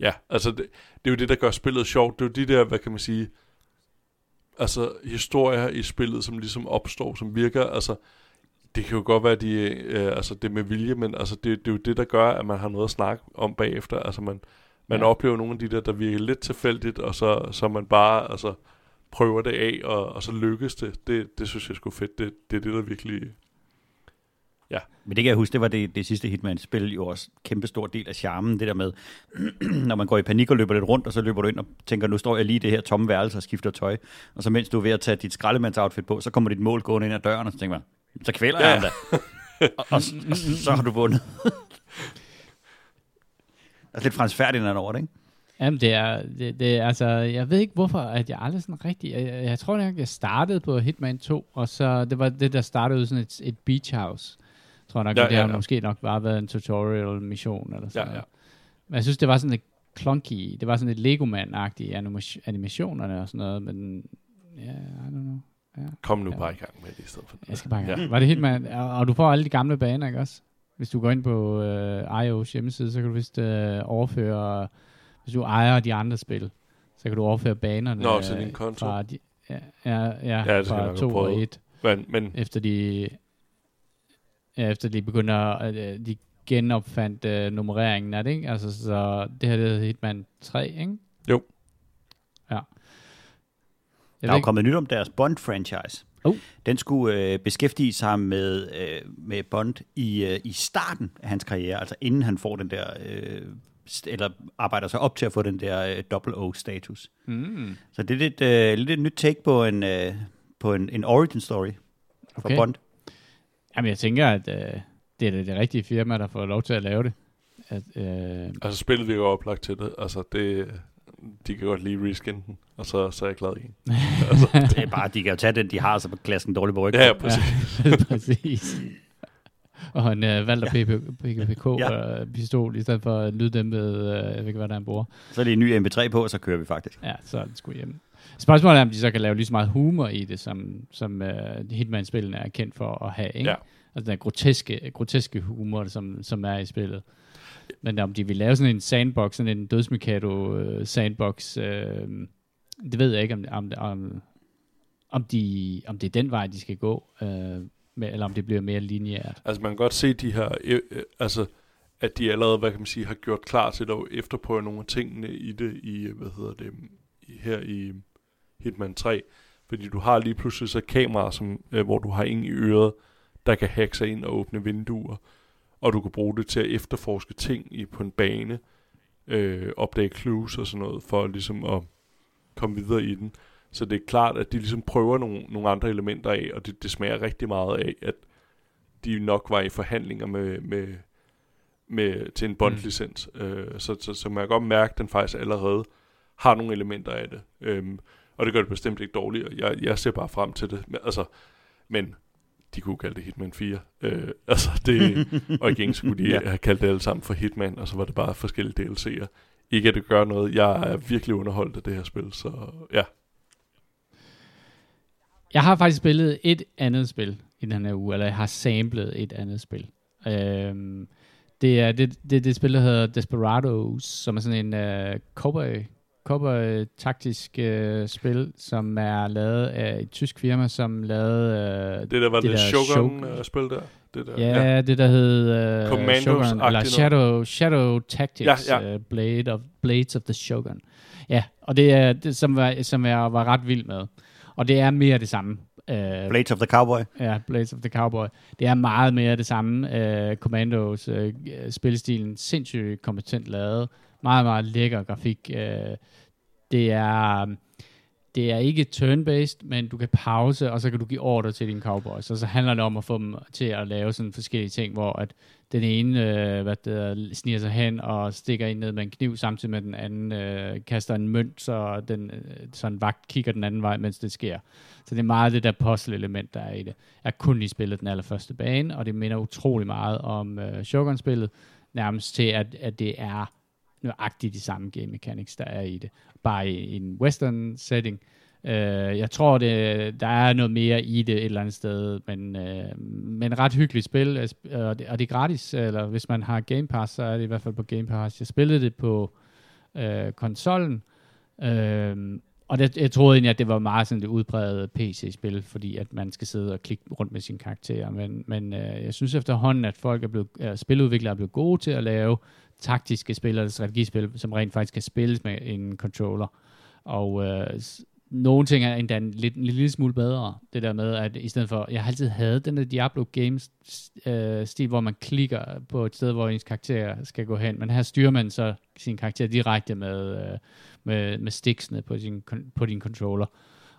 ja, altså det, det er jo det, der gør spillet sjovt. Det er jo de der, hvad kan man sige, altså historier i spillet, som ligesom opstår, som virker, altså det kan jo godt være, de, øh, altså det med vilje, men altså det, det er jo det, der gør, at man har noget at snakke om bagefter. Altså man, man ja. oplever nogle af de der, der virker lidt tilfældigt, og så, så man bare altså, prøver det af, og, og så lykkes det. det. Det synes jeg sgu fedt. Det, det er det, der virkelig... Men det kan jeg huske, det var det, det sidste Hitman-spil jo også kæmpe stor del af charmen, det der med, (clears throat) når man går i panik og løber lidt rundt, og så løber du ind og tænker, nu står jeg lige i det her tomme værelse og skifter tøj, og så mens du er ved at tage dit skraldemandsoutfit på, så kommer dit mål gående ind ad døren, og så tænker man, så kvæler jeg Ja. ham da. og, og, og, så har du vundet. er (laughs) lidt Frans Ferdinand over det, ikke? Jamen, det er, det, det altså, jeg ved ikke hvorfor, at jeg aldrig sådan rigtig, jeg, jeg, jeg tror nok, jeg startede på Hitman 2, og så, det var det, der startede ud sådan et, et beach house. Tror jeg nok, Ja, ja, det ja, har ja. måske nok bare været en tutorial mission eller sådan Ja, ja. noget. Men jeg synes, det var sådan lidt clunky, det var sådan lidt Lego-man-agtigt animation, animationerne og sådan noget, men ja, I don't know. Ja. Kom nu Ja. bare i gang med det i stedet for. Jeg skal bare Ja. ja. Var det Hitman? Og, og du får alle de gamle baner, ikke også? Hvis du går ind på øh, IO's hjemmeside, så kan du vist øh, overføre, hvis du ejer de andre spil, så kan du overføre banerne Nå, til din konto. fra de, ja, ja, ja, Ja, det fra nok 2 have og prøvet. 1, Men, men efter de, ja, efter de begynder, at øh, de genopfandt øh, nummereringen af det, ikke? Altså, så det her det hedder Hitman 3, ikke? Jo. Ja. Jeg Der er jo ikke, kommet nyt om deres Bond-franchise. Oh. Den skulle øh, beskæftige sig med, øh, med Bond i, øh, i starten af hans karriere, altså inden han får den der, øh, eller arbejder sig op til at få den der øh, double O-status. mm, Så det er lidt, øh, lidt et nyt take på en, øh, på en, en origin story for Okay. Bond. Jamen, jeg tænker, at øh, det er da det rigtige firma, der får lov til at lave det. At, øh, altså spillet virker oplagt til det. Altså det, de kan godt lige reskin den, og så, så er jeg glad igen. (laughs) Det er bare, de kan jo tage den, de har, så klassen dårligt på ryggen. Ja, ja, præcis. ja, (laughs) præcis. Og en øh, Valter PPK Ja. (laughs) ja. øh, i stedet for en lyddæmpet, øh, jeg ved ikke, hvad der er, han bruger. Så er det en ny MP3 på, og så kører vi faktisk. Ja, så er det sgu hjemme. Spørgsmålet er, om de så kan lave lige så meget humor i det, som, som uh, Hitman-spillene er kendt for at have, ikke? Ja. Altså den groteske, groteske humor, som, som er i spillet. Men om de vil lave sådan en sandbox, sådan en dødsmikado uh, sandbox, uh, det ved jeg ikke, om, om, om, om, de, om det er den vej, de skal gå, uh, med, eller om det bliver mere lineært. Altså man kan godt se de her, øh, øh, altså at de allerede, hvad kan man sige, har gjort klar til at efterprøve nogle af tingene i det, i, hvad hedder det, i, her i Hitman 3. Fordi du har lige pludselig så kameraer, som, øh, hvor du har en i øret, der kan hacke sig ind og åbne vinduer. Og du kan bruge det til at efterforske ting i, på en bane, øh, opdage clues og sådan noget, for ligesom at komme videre i den. Så det er klart, at de ligesom prøver nogle, nogle andre elementer af, og det, det smager rigtig meget af, at de nok var i forhandlinger med, med, med til en Bond-licens. Mm. Øh, så, så, så man kan godt mærke, at den faktisk allerede har nogle elementer af det. Øhm, og det gør det bestemt ikke dårligt. og Jeg, jeg ser bare frem til det. Men, altså, men de kunne kalde det Hitman 4. Øh, (laughs) altså det, og igen så kunne de (laughs) ja. have kaldt det alle sammen for Hitman, og så var det bare forskellige DLC'er. Ikke at det gør noget. Jeg er virkelig underholdt af det her spil, så ja. Jeg har faktisk spillet et andet spil i den her uge, eller jeg har samlet et andet spil. Øhm, det er det, det, det spil, der hedder Desperados, som er sådan en uh, cowboy, cowboy taktisk uh, spil, som er lavet af et tysk firma, som lavede... Uh, Det der var det, det Shogun- Shogun-spil der. Det der. Ja, ja, det der hed Commandos-agtigt Shogun, eller. Shadow, Shadow Tactics, Ja, ja. Uh, Blade of, Blades of the Shogun. Ja, og det er, det, som, var, som jeg var ret vild med. Og det er mere det samme. Uh, Blades of the Cowboy. Ja, Blades of the Cowboy. Det er meget mere det samme. Uh, Commandos, uh, spilstilen, sindssygt kompetent lavet. Meget, meget lækker grafik. Uh, det er... Det er ikke turn-based, men du kan pause, og så kan du give ordre til dine cowboys. Og så handler det om at få dem til at lave sådan forskellige ting, hvor at den ene øh, hvad det, sniger sig hen og stikker ind ned med en kniv, samtidig med den anden øh, kaster en mønt, så den, sådan så en vagt kigger den anden vej, mens det sker. Så det er meget det der puzzle-element, der er i det. Jeg har kun lige spillet den allerførste bane, og det minder utrolig meget om øh, Shogun-spillet, nærmest til, at, at det er nøjagtigt de samme game mechanics, der er i det. Bare i, i en western setting. Uh, jeg tror, det, der er noget mere i det et eller andet sted, men, uh, men ret hyggeligt spil, og det, og det er gratis, eller hvis man har Game Pass, så er det i hvert fald på Game Pass. Jeg spillede det på uh, konsollen, uh, og det, jeg troede egentlig, at det var meget sådan det udbredte PC-spil, fordi at man skal sidde og klikke rundt med sine karakterer. Men, men øh, jeg synes efterhånden, at folk er blevet, øh, spiludviklere er blevet gode til at lave taktiske spil eller strategispil, som rent faktisk kan spilles med en controller. Og øh, nogle ting er endda en, lidt, en lille smule bedre. Det der med, at i stedet for, jeg har altid havde den der Diablo Games øh, stil, hvor man klikker på et sted, hvor ens karakter skal gå hen. Men her styrer man så sin karakter direkte med, øh, med, med sticksene på, sin, på din controller.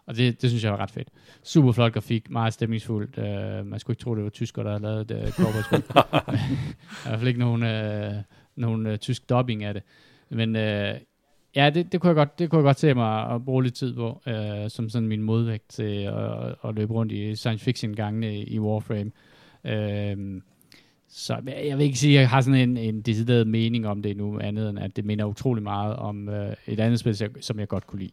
Og det, det synes jeg var ret fedt. Super flot grafik, meget stemningsfuldt. Uh, man skulle ikke tro, det var tysker, der havde lavet det uh, (laughs) (laughs) I hvert fald ikke nogen, uh, nogen uh, tysk dubbing af det. Men uh, ja, det, det, kunne jeg godt, det kunne jeg godt se mig at bruge lidt tid på, uh, som sådan min modvægt til at, at løbe rundt i science fiction gangene i Warframe. Uh, så jeg vil ikke sige, at jeg har sådan en, en decideret mening om det nu, andet end at det minder utrolig meget om øh, et andet spil, som jeg godt kunne lide.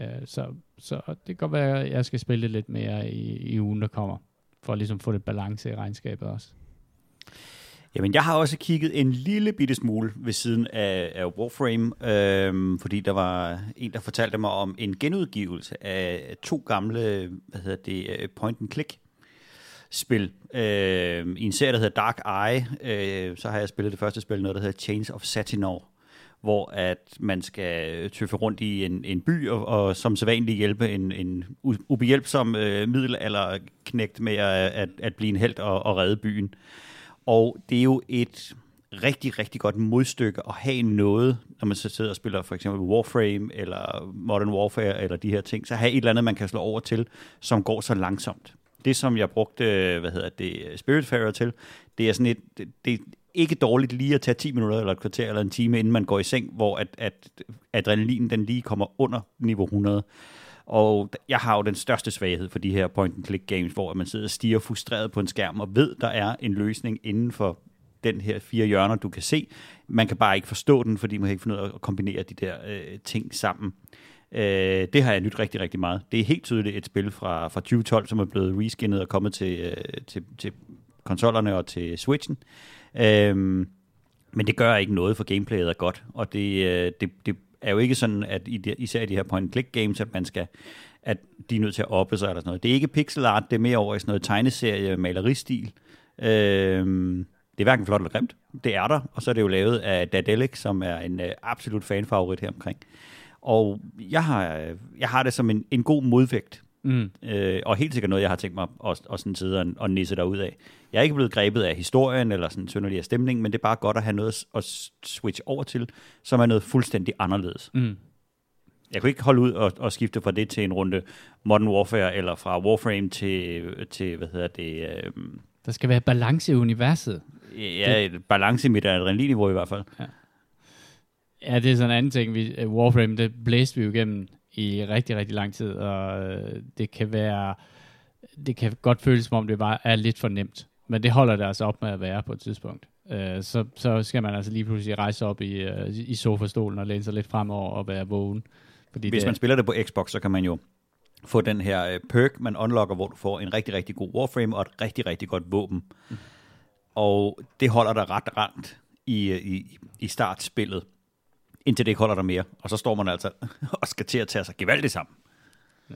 Øh, så, så det kan godt være, at jeg skal spille det lidt mere i, i ugen, der kommer, for at ligesom få lidt balance i regnskabet også. Jamen, jeg har også kigget en lille bitte smule ved siden af, af Warframe, øhm, fordi der var en, der fortalte mig om en genudgivelse af to gamle, hvad hedder det, øh, point-and-click spil. Øh, I en serie, der hedder Dark Eye, øh, så har jeg spillet det første spil, noget der hedder Chains of Satinor, hvor at man skal tøffe rundt i en, en by, og, og som sædvanligt hjælpe en, en ubehjælpsom øh, middelalder knægt med at, at, at blive en held og, og redde byen. Og det er jo et rigtig, rigtig godt modstykke at have noget, når man så sidder og spiller for eksempel Warframe, eller Modern Warfare, eller de her ting, så have et eller andet, man kan slå over til, som går så langsomt. Det, som jeg brugte, hvad hedder det, Spiritfarer til, det er sådan et, det, det er ikke dårligt lige at tage 10 minutter eller et kvarter eller en time, inden man går i seng, hvor at, at adrenalin den lige kommer under niveau 100. Og jeg har jo den største svaghed for de her point-and-click games, hvor man sidder og stiger frustreret på en skærm og ved, der er en løsning inden for den her fire hjørner, du kan se. Man kan bare ikke forstå den, fordi man kan ikke finde ud af at kombinere de der øh, ting sammen. Øh, det har jeg nyt rigtig, rigtig meget. Det er helt tydeligt et spil fra, fra 2012, som er blevet reskinnet og kommet til, øh, til, til konsollerne og til Switchen. Øh, men det gør ikke noget, for gameplayet er godt, og det, øh, det, det er jo ikke sådan, at i de, især i de her point-click games, at man skal at de er nødt til at oppe sig eller sådan noget. Det er ikke pixel art, det er mere over i sådan noget tegneserie maleristil. Øhm, det er hverken flot eller grimt. Det er der, og så er det jo lavet af Daedalic, som er en øh, absolut fanfavorit her omkring. Og jeg har, jeg har det som en, en god modvægt. Mm. Øh, og helt sikkert noget, jeg har tænkt mig at, at sådan sidde og, og nisse derud af. Jeg er ikke blevet grebet af historien eller sådan synderlig af stemningen, men det er bare godt at have noget at switch over til, som er noget fuldstændig anderledes. Mm. Jeg kunne ikke holde ud og, og skifte fra det til en runde Modern Warfare, eller fra Warframe til, til hvad hedder det... Øh, der skal være balance i universet. Ja, det... balance i mit adrenalinniveau i hvert fald. Ja. Ja, det er sådan en anden ting. Vi, uh, Warframe, det blæste vi jo igennem i rigtig, rigtig lang tid, og uh, det kan være, det kan godt føles som om det bare er lidt for nemt, men det holder det altså op med at være på et tidspunkt. Uh, så, så skal man altså lige pludselig rejse op i, uh, i sofastolen og læne sig lidt fremover og være vågen. Fordi Hvis det, man spiller det på Xbox, så kan man jo få den her uh, perk, man unlocker, hvor du får en rigtig, rigtig god Warframe og et rigtig, rigtig godt våben. Mm. Og det holder dig ret ramt i, i, i startspillet indtil det ikke holder der mere. Og så står man altså (laughs) og skal til at tage sig gevaldigt sammen. Ja.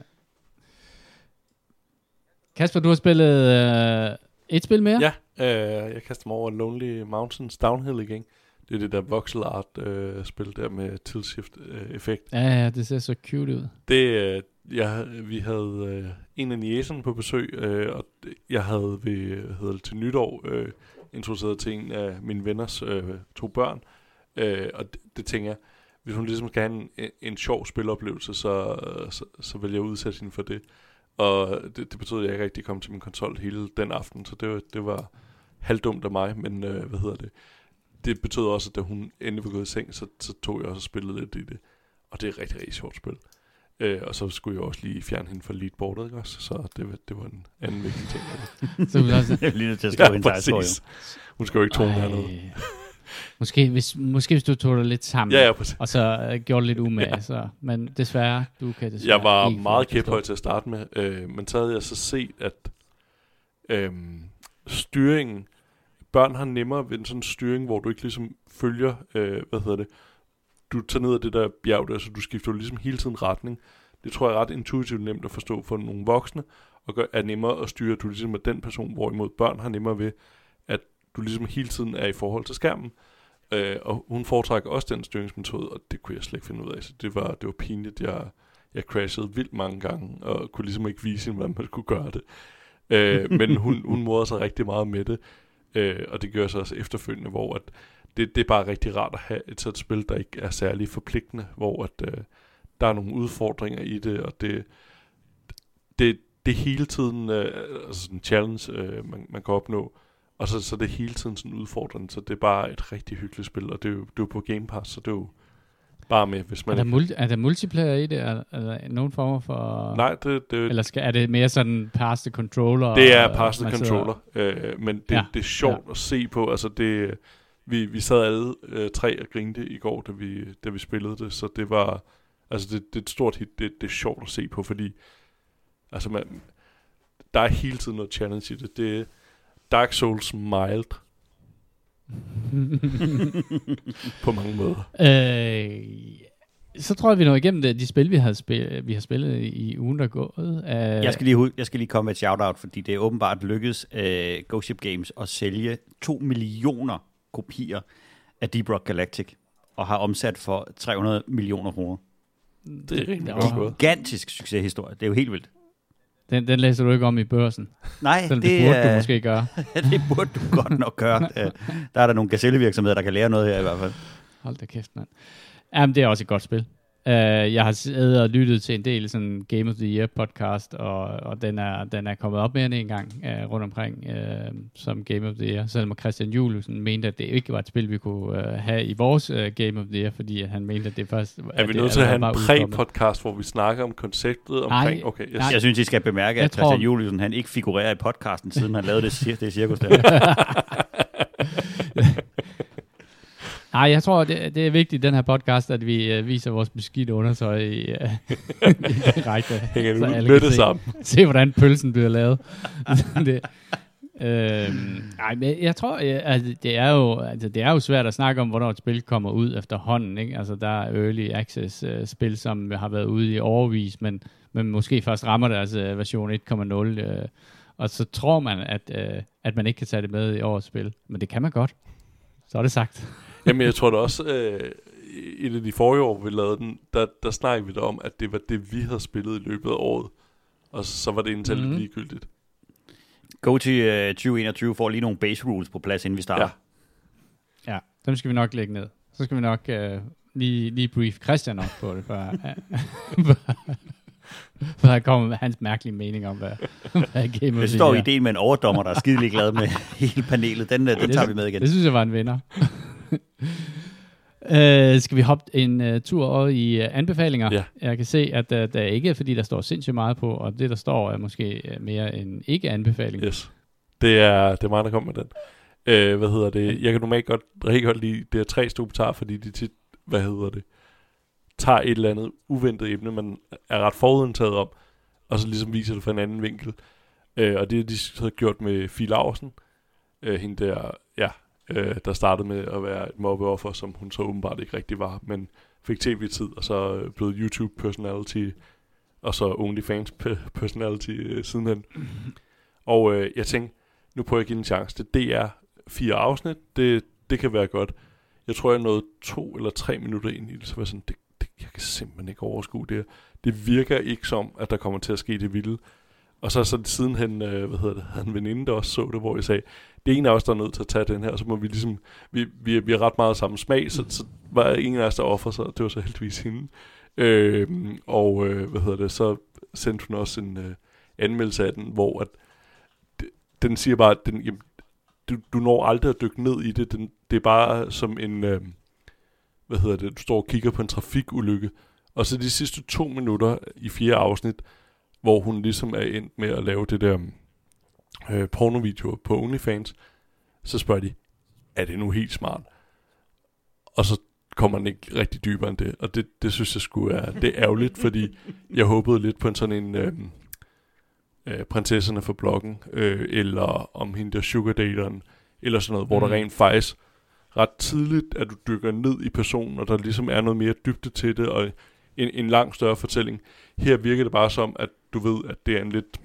Kasper, du har spillet øh, et spil mere? Ja, øh, jeg kaster mig over Lonely Mountains Downhill igen. Det er det der voxel art øh, spil der med tilshift øh, effekt. Ja, ja, det ser så cute ud. Det, øh, jeg, vi havde øh, en af niæserne på besøg, øh, og jeg havde ved, hedder det, til nytår øh, introduceret til en af mine venners øh, to børn. Øh, og det, det tænker jeg, hvis hun ligesom skal have en, en, en sjov spiloplevelse, så, så, så vil jeg udsætte hende for det. Og det, det betød, at jeg ikke rigtig kom til min konsol hele den aften, så det var, det var halvdumt af mig, men øh, hvad hedder det? Det betød også, at da hun endelig var gået i seng, så, så tog jeg også og spillede lidt i det. Og det er et rigtig, rigtig sjovt spil. Øh, og så skulle jeg også lige fjerne hende fra leadboardet, ikke også? Så det, var- det var en anden vigtig ting. (laughs) Så vil også, lige nødt til at skrive ja, hendes historie. Hun skal jo ikke tone hernede. Måske, hvis, måske hvis du tog dig lidt sammen, Ja, ja, præcis. og så uh, gjorde lidt umage, Ja. så, men desværre, du kan desværre Jeg var ikke meget kæphøj til at starte med, øh, men så havde jeg så set, at øh, styringen, børn har nemmere ved en sådan styring, hvor du ikke ligesom følger, øh, hvad hedder det, du tager ned ad det der bjerg der, så du skifter jo ligesom hele tiden retning. Det tror jeg er ret intuitivt nemt at forstå for nogle voksne, og gør, er nemmere at styre, at du ligesom er den person, hvorimod børn har nemmere ved, du ligesom hele tiden er i forhold til skærmen. Øh, og hun foretrækker også den styringsmetode, og det kunne jeg slet ikke finde ud af. Så det var, det var pinligt. Jeg, jeg crashede vildt mange gange, og kunne ligesom ikke vise hende, hvordan man skulle gøre det. Øh, (laughs) men hun, hun morede sig rigtig meget med det, øh, og det gør så også efterfølgende, hvor at det, det er bare rigtig rart at have et sådan spil, der ikke er særlig forpligtende, hvor at, øh, der er nogle udfordringer i det, og det, det, det hele tiden øh, altså sådan en challenge, øh, man, man kan opnå, og så, så det er hele tiden sådan udfordrende, så det er bare et rigtig hyggeligt spil, og det er jo, det er jo på Game Pass, så det er jo bare med, hvis Er man der, ikke... multi, er der multiplayer i det? Er, er der nogen former for... Nej, det, det, Eller skal, er det mere sådan pass the controller? Det er pass the man sidder- controller, øh, men det, ja. Det er sjovt ja. at se på. Altså det, vi, vi sad alle øh, tre og grinte i går, da vi, da vi spillede det, så det var, altså det, det er et stort hit, det, det er sjovt at se på, fordi altså man, der er hele tiden noget challenge i det. Det er Dark Souls mild (laughs) på mange måder. øh, så tror jeg, vi når igennem det, de spil, vi har, spil, vi har spillet i ugen, der er gået. Øh, Jeg skal, lige, jeg skal lige komme med et shout-out, fordi det er åbenbart lykkedes uh, Ghost Ship Games at sælge 2 millioner kopier af Deep Rock Galactic, og har omsat for 300 millioner kroner. Det er rigtig gået. Gigantisk succeshistorie. Det er jo helt vildt. Den, den læser du ikke om i børsen. Nej, Selvom det, det, burde du måske gøre. (laughs) det burde du godt nok gøre. (laughs) Øh, Der er der nogle gazellevirksomheder, der kan lære noget her i hvert fald. Hold da kæft, mand. Jamen, det er også et godt spil. Uh, jeg har siddet og lyttet til en del sådan Game of the Year podcast, og, og den, er, den er kommet op mere end en gang uh, rundt omkring uh, som Game of the Year, selvom Christian Juliusen mente, at det ikke var et spil, vi kunne uh, have i vores uh, Game of the Year, fordi han mente, at det først... Er at vi nødt til at have en præ-podcast, hvor vi snakker om konceptet omkring... Nej, okay, yes. nej. Jeg synes, I skal bemærke, Jeg at tror- Christian Juliusen, han ikke figurerer i podcasten, siden han lavede det, cir- det cirkus der. (laughs) (laughs) Nej, jeg tror, det, det er vigtigt i den her podcast, at vi uh, viser vores beskidte undertøj i, uh, (laughs) i direkte. (laughs) Hænger så alle kan se. sammen. (laughs) se, hvordan pølsen bliver lavet. det, øhm, nej, men jeg tror, altså, det, er jo, altså, det er jo svært at snakke om, hvornår et spil kommer ud efterhånden. Ikke? Altså, der er early access uh, spil, som har været ude i overvis, men, men måske først rammer deres uh, version 1.0. Uh, og så tror man, at, uh, at man ikke kan tage det med i årets spil. Men det kan man godt. Så er det sagt. Jamen, jeg tror da også, øh, i et af de forrige år, vi lavede den, der, der snakkede vi da om, at det var det, vi havde spillet i løbet af året. Og så var det egentlig Mhm. mm. ligegyldigt. Go til uh, 2021 får lige nogle base rules på plads, inden vi starter. Ja. Ja, dem skal vi nok lægge ned. Så skal vi nok uh, lige, lige brief Christian op på det, før, (laughs) før han kommer med hans mærkelige mening om, hvad, hvad Game Det står ideen med en overdommer, der er skidelig glad med (laughs) hele panelet. Den, uh, den tager vi med igen. Det synes jeg var en vinder. Uh, (laughs) skal vi hoppe en uh, tur over i uh, anbefalinger? Ja. Jeg kan se, at uh, der er ikke, fordi der står sindssygt meget på, og det, der står, er måske uh, mere en ikke-anbefaling. Yes. Det er, det er mig, der kommer med den. Øh, hvad hedder det? Jeg kan normalt godt, rigtig godt lide det er tre stupetarer, fordi de tit, hvad hedder det, tager et eller andet uventet emne, man er ret forudindtaget om, og så ligesom viser det fra en anden vinkel. Øh, og det er de har gjort med Fie Laursen, øh, hende der, ja, øh, der startede med at være et mobbeoffer, som hun så åbenbart ikke rigtig var, men fik tv-tid, og så øh, blev YouTube-personality, og så OnlyFans-personality øh, sidenhen. Og øh, jeg tænkte, nu prøver jeg at give den en chance. Det er fire afsnit, det, det kan være godt. Jeg tror, jeg nåede to eller tre minutter ind i det, så var jeg sådan, det, det, jeg kan simpelthen ikke overskue det her. Det virker ikke som, at der kommer til at ske det vilde. Og så, så sidenhen, øh, hvad hedder det, havde en veninde, der også så det, hvor jeg sagde, det er en af os, der er nødt til at tage den her, så må vi ligesom, vi, vi, vi har ret meget samme smag, så, så var ingen af os, der offer sig, det var så heldigvis hende. Øh, og øh, hvad hedder det, så sendte hun også en øh, anmeldelse af den, hvor at, den siger bare, at den, jamen, du, du når aldrig at dykke ned i det, den, det er bare som en, øh, hvad hedder det, du står og kigger på en trafikulykke, og så de sidste to minutter i fire afsnit, hvor hun ligesom er endt med at lave det der øh, pornovideoer på OnlyFans, så spørger de, er det nu helt smart? Og så kommer den ikke rigtig dybere end det, og det, det synes jeg skulle er, det er ærgerligt, fordi jeg håbede lidt på en sådan en øh, øh, prinsesserne for bloggen, øh, eller om hende der sugar dateren, eller sådan noget, hvor mm. der rent faktisk ret tidligt, at du dykker ned i personen, og der ligesom er noget mere dybde til det, og en, en lang større fortælling. Her virker det bare som, at du ved, at det er en lidt...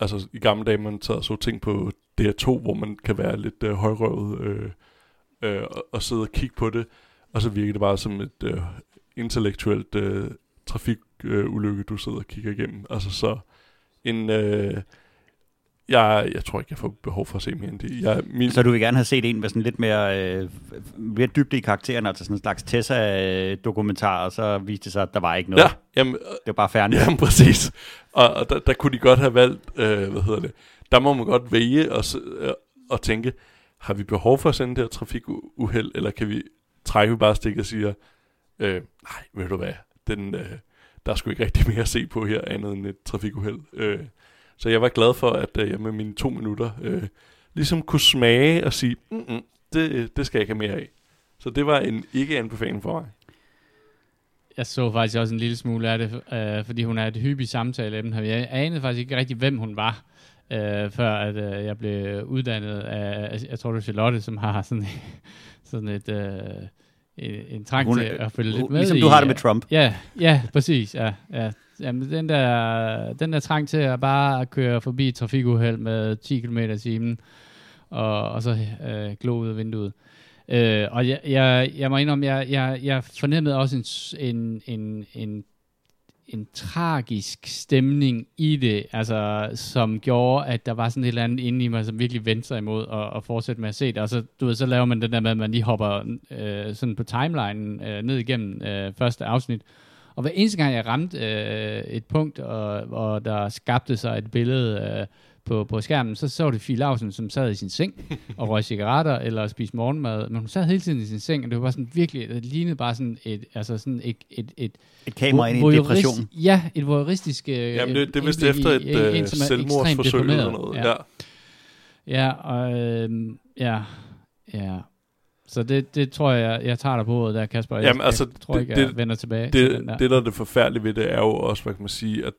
Altså, i gamle dage, man tager så ting på DR2, hvor man kan være lidt øh, højrøvet øh, øh, og, og sidde og kigge på det, og så virker det bare som et øh, intellektuelt øh, trafikulykke, øh, du sidder og kigger igennem. Altså, så en... Øh, jeg, jeg tror ikke, jeg får behov for at se mere end det. Jeg, min... Så du vil gerne have set en med sådan lidt mere, øh, mere dybde i karakteren, altså sådan en slags Tessa-dokumentar, og så viste det sig, at der var ikke noget. Ja, jamen, det var bare færdigt. Jamen, præcis. Og, og der, der kunne de godt have valgt, øh, hvad hedder det, der må man godt vælge og, øh, og tænke, har vi behov for at sende det her trafikuheld, eller kan vi trække bare stik og sige, øh, nej, ved du hvad, den, øh, der er sgu ikke rigtig mere at se på her, andet end et trafikuheld. Øh, så jeg var glad for, at øh, jeg med mine to minutter øh, ligesom kunne smage og sige, mm det, det skal jeg ikke have mere af. Så det var en ikke-anbefaling for mig. Jeg så faktisk også en lille smule af det, øh, fordi hun er et hyppigt samtale her. Jeg anede faktisk ikke rigtig, hvem hun var, øh, før at øh, jeg blev uddannet af, jeg tror det er Charlotte, som har sådan, (laughs) sådan et... Øh, en, en trang hun, til at følge lidt med Ligesom i, du har det med Trump. Ja, ja præcis. Ja, ja. Jamen, den der, den der trang til at bare køre forbi et trafikuheld med 10 km i timen, og, og så øh, glo ud af vinduet. Øh, og jeg, jeg, jeg må indrømme, jeg, jeg, jeg fornemmede også en, en, en, en, en tragisk stemning i det, altså, som gjorde, at der var sådan et eller andet inde i mig, som virkelig vendte sig imod at, at fortsætte med at se det. Og så, du ved, så laver man den der med, at man lige hopper øh, sådan på timelinen øh, ned igennem øh, første afsnit, og hver eneste gang jeg ramte øh, et punkt, og, og der skabte sig et billede øh, på, på skærmen, så så det Fie Lausen, som sad i sin seng og røg cigaretter eller spiste morgenmad. Men hun sad hele tiden i sin seng, og det var sådan virkelig, det lignede bare sådan et, altså sådan et, et, et, et kamera ind i en depression. Ja, et voyeuristisk... Øh, Jamen det, det er vist efter et øh, selvmordsforsøg eller noget. Ja, ja. ja og, øh, ja, ja. Så det, det tror jeg, jeg tager dig på ordet der, Kasper. Jeg, Jamen, altså, jeg tror ikke, det, jeg vender tilbage det, til den der. Det, der er det forfærdelige ved det, er jo også, hvad kan man sige, at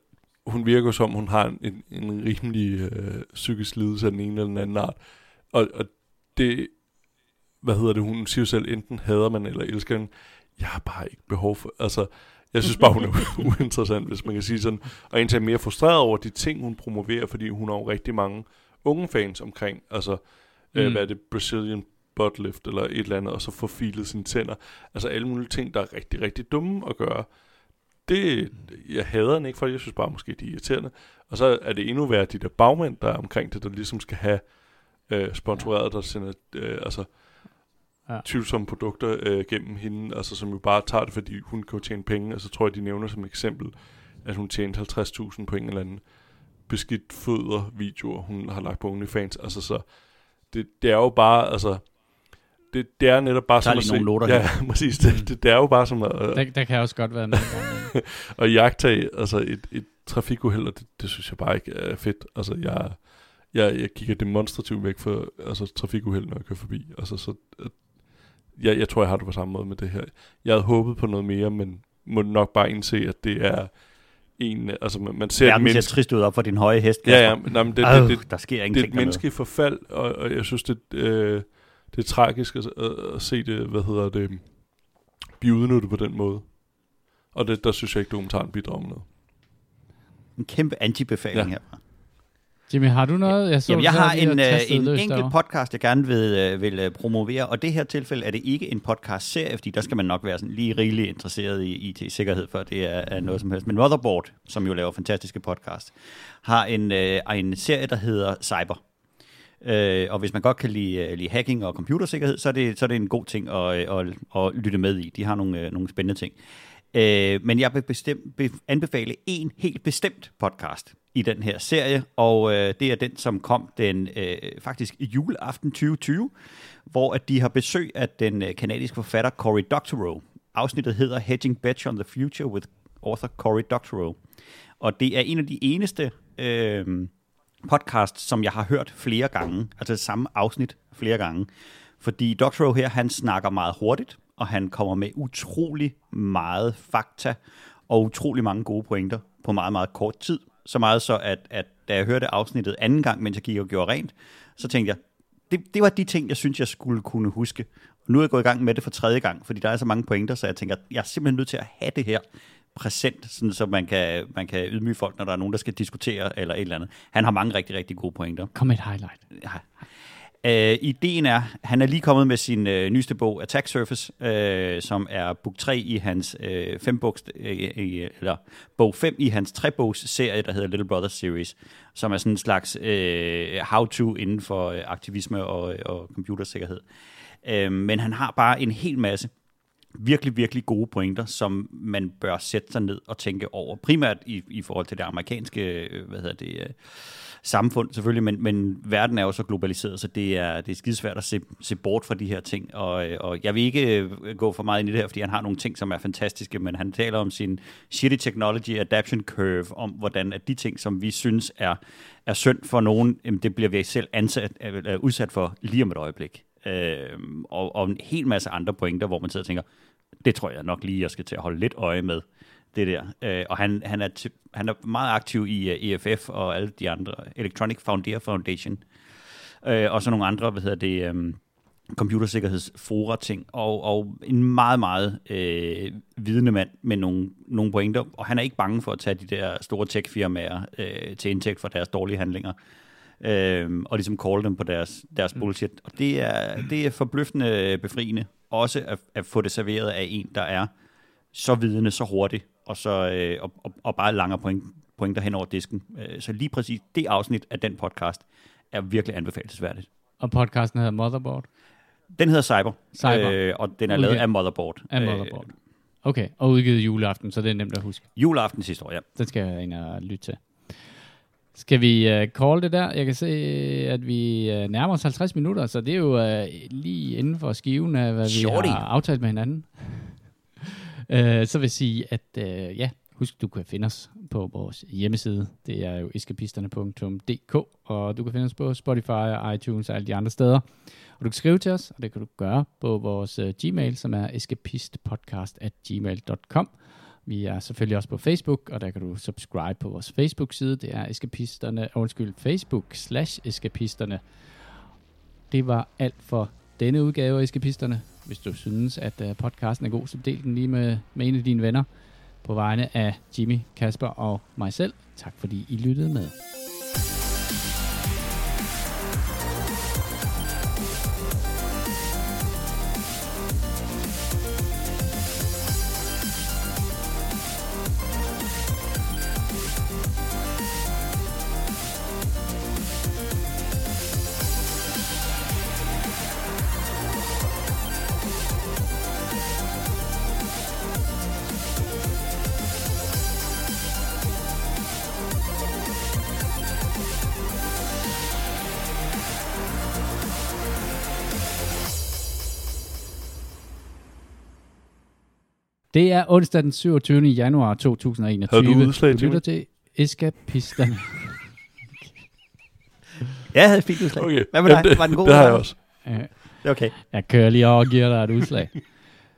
hun virker som, hun har en, en rimelig øh, psykisk lidelse af den ene eller den anden art. Og, og det, hvad hedder det, hun siger selv, enten hader man eller elsker den. Jeg har bare ikke behov for, altså, jeg synes bare, hun er (laughs) uinteressant, hvis man kan sige sådan. Og en er mere frustreret over de ting, hun promoverer, fordi hun har jo rigtig mange unge fans omkring, altså, øh, mm. øh, hvad er det, Brazilian buttlift eller et eller andet, og så få filet sine tænder. Altså alle mulige ting, der er rigtig, rigtig dumme at gøre. Det, jeg hader den ikke, for jeg synes bare måske, de er irriterende. Og så er det endnu værre, de der bagmænd, der er omkring det, der ligesom skal have øh, sponsoreret, der sender øh, altså, ja. tvivlsomme produkter øh, gennem hende, altså som jo bare tager det, fordi hun kan tjene penge, og så tror jeg, de nævner som eksempel, at hun tjente 50.000 på en eller anden beskidt fødder videoer, hun har lagt på OnlyFans. Altså så, det, det er jo bare, altså, det, det er netop bare som at se... Noter ja, (laughs) præcis. Det, det, det, er jo bare som at... Der, der kan også godt være med. (laughs) og jagtage altså et, et trafikuheld, det, det synes jeg bare ikke er fedt. Altså, jeg, jeg, jeg kigger demonstrativt væk for altså, trafikuheld, når jeg kører forbi. Altså, så, jeg, jeg tror, jeg har det på samme måde med det her. Jeg havde håbet på noget mere, men må nok bare indse, at det er en, altså man, man ser Verden menneske... ser trist ud op for din høje hest. Ja, ja, nej, men det, det, det, det, der sker det er et menneskeligt forfald, og, og jeg synes, det, øh, det er tragisk at, at, se det, hvad hedder det, blive udnyttet på den måde. Og det, der synes jeg ikke, dokumentaren bidrager med noget. En kæmpe antibefaling ja. her. Jimmy, har du noget? Jeg, så, Jamen, jeg har en, øh, en enkelt derovre. podcast, jeg gerne vil, øh, vil øh, promovere, og det her tilfælde er det ikke en podcast-serie, fordi der skal man nok være sådan lige rigeligt interesseret i IT-sikkerhed, for det er, er noget som helst. Men Motherboard, som jo laver fantastiske podcast, har en, en serie, der hedder Cyber. Øh, og hvis man godt kan lide, øh, lide hacking og computersikkerhed, så er det, så er det en god ting at, at, at, at lytte med i. De har nogle, øh, nogle spændende ting. Øh, men jeg vil bestemt, be, anbefale en helt bestemt podcast i den her serie, og øh, det er den, som kom den øh, faktisk i juleaften 2020, hvor at de har besøg af den øh, kanadiske forfatter Cory Doctorow. Afsnittet hedder Hedging Bets on the Future with author Cory Doctorow. Og det er en af de eneste øh, podcast, som jeg har hørt flere gange, altså det samme afsnit flere gange. Fordi Doctorow her, han snakker meget hurtigt, og han kommer med utrolig meget fakta og utrolig mange gode pointer på meget, meget kort tid. Så meget så, at, at da jeg hørte afsnittet anden gang, mens jeg gik og gjorde rent, så tænkte jeg, det, det var de ting, jeg synes, jeg skulle kunne huske. Og nu er jeg gået i gang med det for tredje gang, fordi der er så mange pointer, så jeg tænker, jeg er simpelthen nødt til at have det her præsent, sådan så man kan, man kan ydmyge folk, når der er nogen, der skal diskutere eller et eller andet. Han har mange rigtig, rigtig gode pointer. Kom med et highlight. Ja. Øh, ideen er, han er lige kommet med sin øh, nyeste bog, Attack Surface, øh, som er bog 3 i hans øh, fembogs, øh, i- eller bog 5 i hans trebogs serie, der hedder Little Brother Series, som er sådan en slags øh, how-to inden for øh, aktivisme og, og computersikkerhed. Øh, men han har bare en hel masse virkelig, virkelig gode pointer, som man bør sætte sig ned og tænke over. Primært i, i forhold til det amerikanske øh, hvad hedder det, øh, samfund selvfølgelig, men, men verden er jo så globaliseret, så det er, det er skidesvært at se, se bort fra de her ting. Og, øh, og jeg vil ikke gå for meget ind i det her, fordi han har nogle ting, som er fantastiske, men han taler om sin shitty technology adaption curve, om hvordan at de ting, som vi synes er, er synd for nogen, det bliver vi selv ansat, udsat for lige om et øjeblik. Øh, og, og en hel masse andre pointer, hvor man sidder og tænker, det tror jeg nok lige, jeg skal til at holde lidt øje med, det der. Øh, og han, han, er t- han er meget aktiv i øh, uh, EFF og alle de andre, Electronic Frontier Foundation, øh, og så nogle andre, hvad hedder det, um, computersikkerhedsfora ting, og, og en meget, meget øh, vidende mand med nogle, nogle pointer, og han er ikke bange for at tage de der store tech-firmaer øh, til indtægt for deres dårlige handlinger, øh, og ligesom call dem på deres, deres bullshit. Og det er, det er forbløffende befriende, også at, at få det serveret af en, der er så vidende, så hurtigt, og, så, øh, og, og, og bare langer point, pointer hen over disken. Øh, så lige præcis det afsnit af den podcast er virkelig anbefalesværdigt. Og podcasten hedder Motherboard. Den hedder Cyber, Cyber. Øh, og den er lavet Okay. af Motherboard. Af Motherboard. Okay, og udgivet juleaften, så det er nemt at huske. Øh, juleaften sidste år, ja. Den skal jeg ind og lytte til. Skal vi uh, call det der? Jeg kan se, at vi uh, nærmer os 50 minutter, så det er jo uh, lige inden for skiven af, hvad Shorty. vi har aftalt med hinanden. uh, (laughs) så vil jeg sige, at uh, ja, husk, du kan finde os på vores hjemmeside. Det er jo eskapisterne.dk, og du kan finde os på Spotify, iTunes og alle de andre steder. Og du kan skrive til os, og det kan du gøre på vores uh, Gmail, som er escapistpodcast at gmail.com. Vi er selvfølgelig også på Facebook, og der kan du subscribe på vores Facebook-side. Det er eskapisterne, øh, undskyld, Facebook slash eskapisterne. Det var alt for denne udgave af Eskapisterne. Hvis du synes, at uh, podcasten er god, så del den lige med, med en af dine venner. På vegne af Jimmy, Kasper og mig selv. Tak fordi I lyttede med. Det er onsdag den 27. januar 2021. Havde du udslag, du lytter til Eskapisterne. Ja, (laughs) jeg havde et fint udslag. Okay. Hvad med Jamen, dig? det, Var den god? Det har jeg også. Øh, Okay. jeg kører lige over og giver dig et udslag.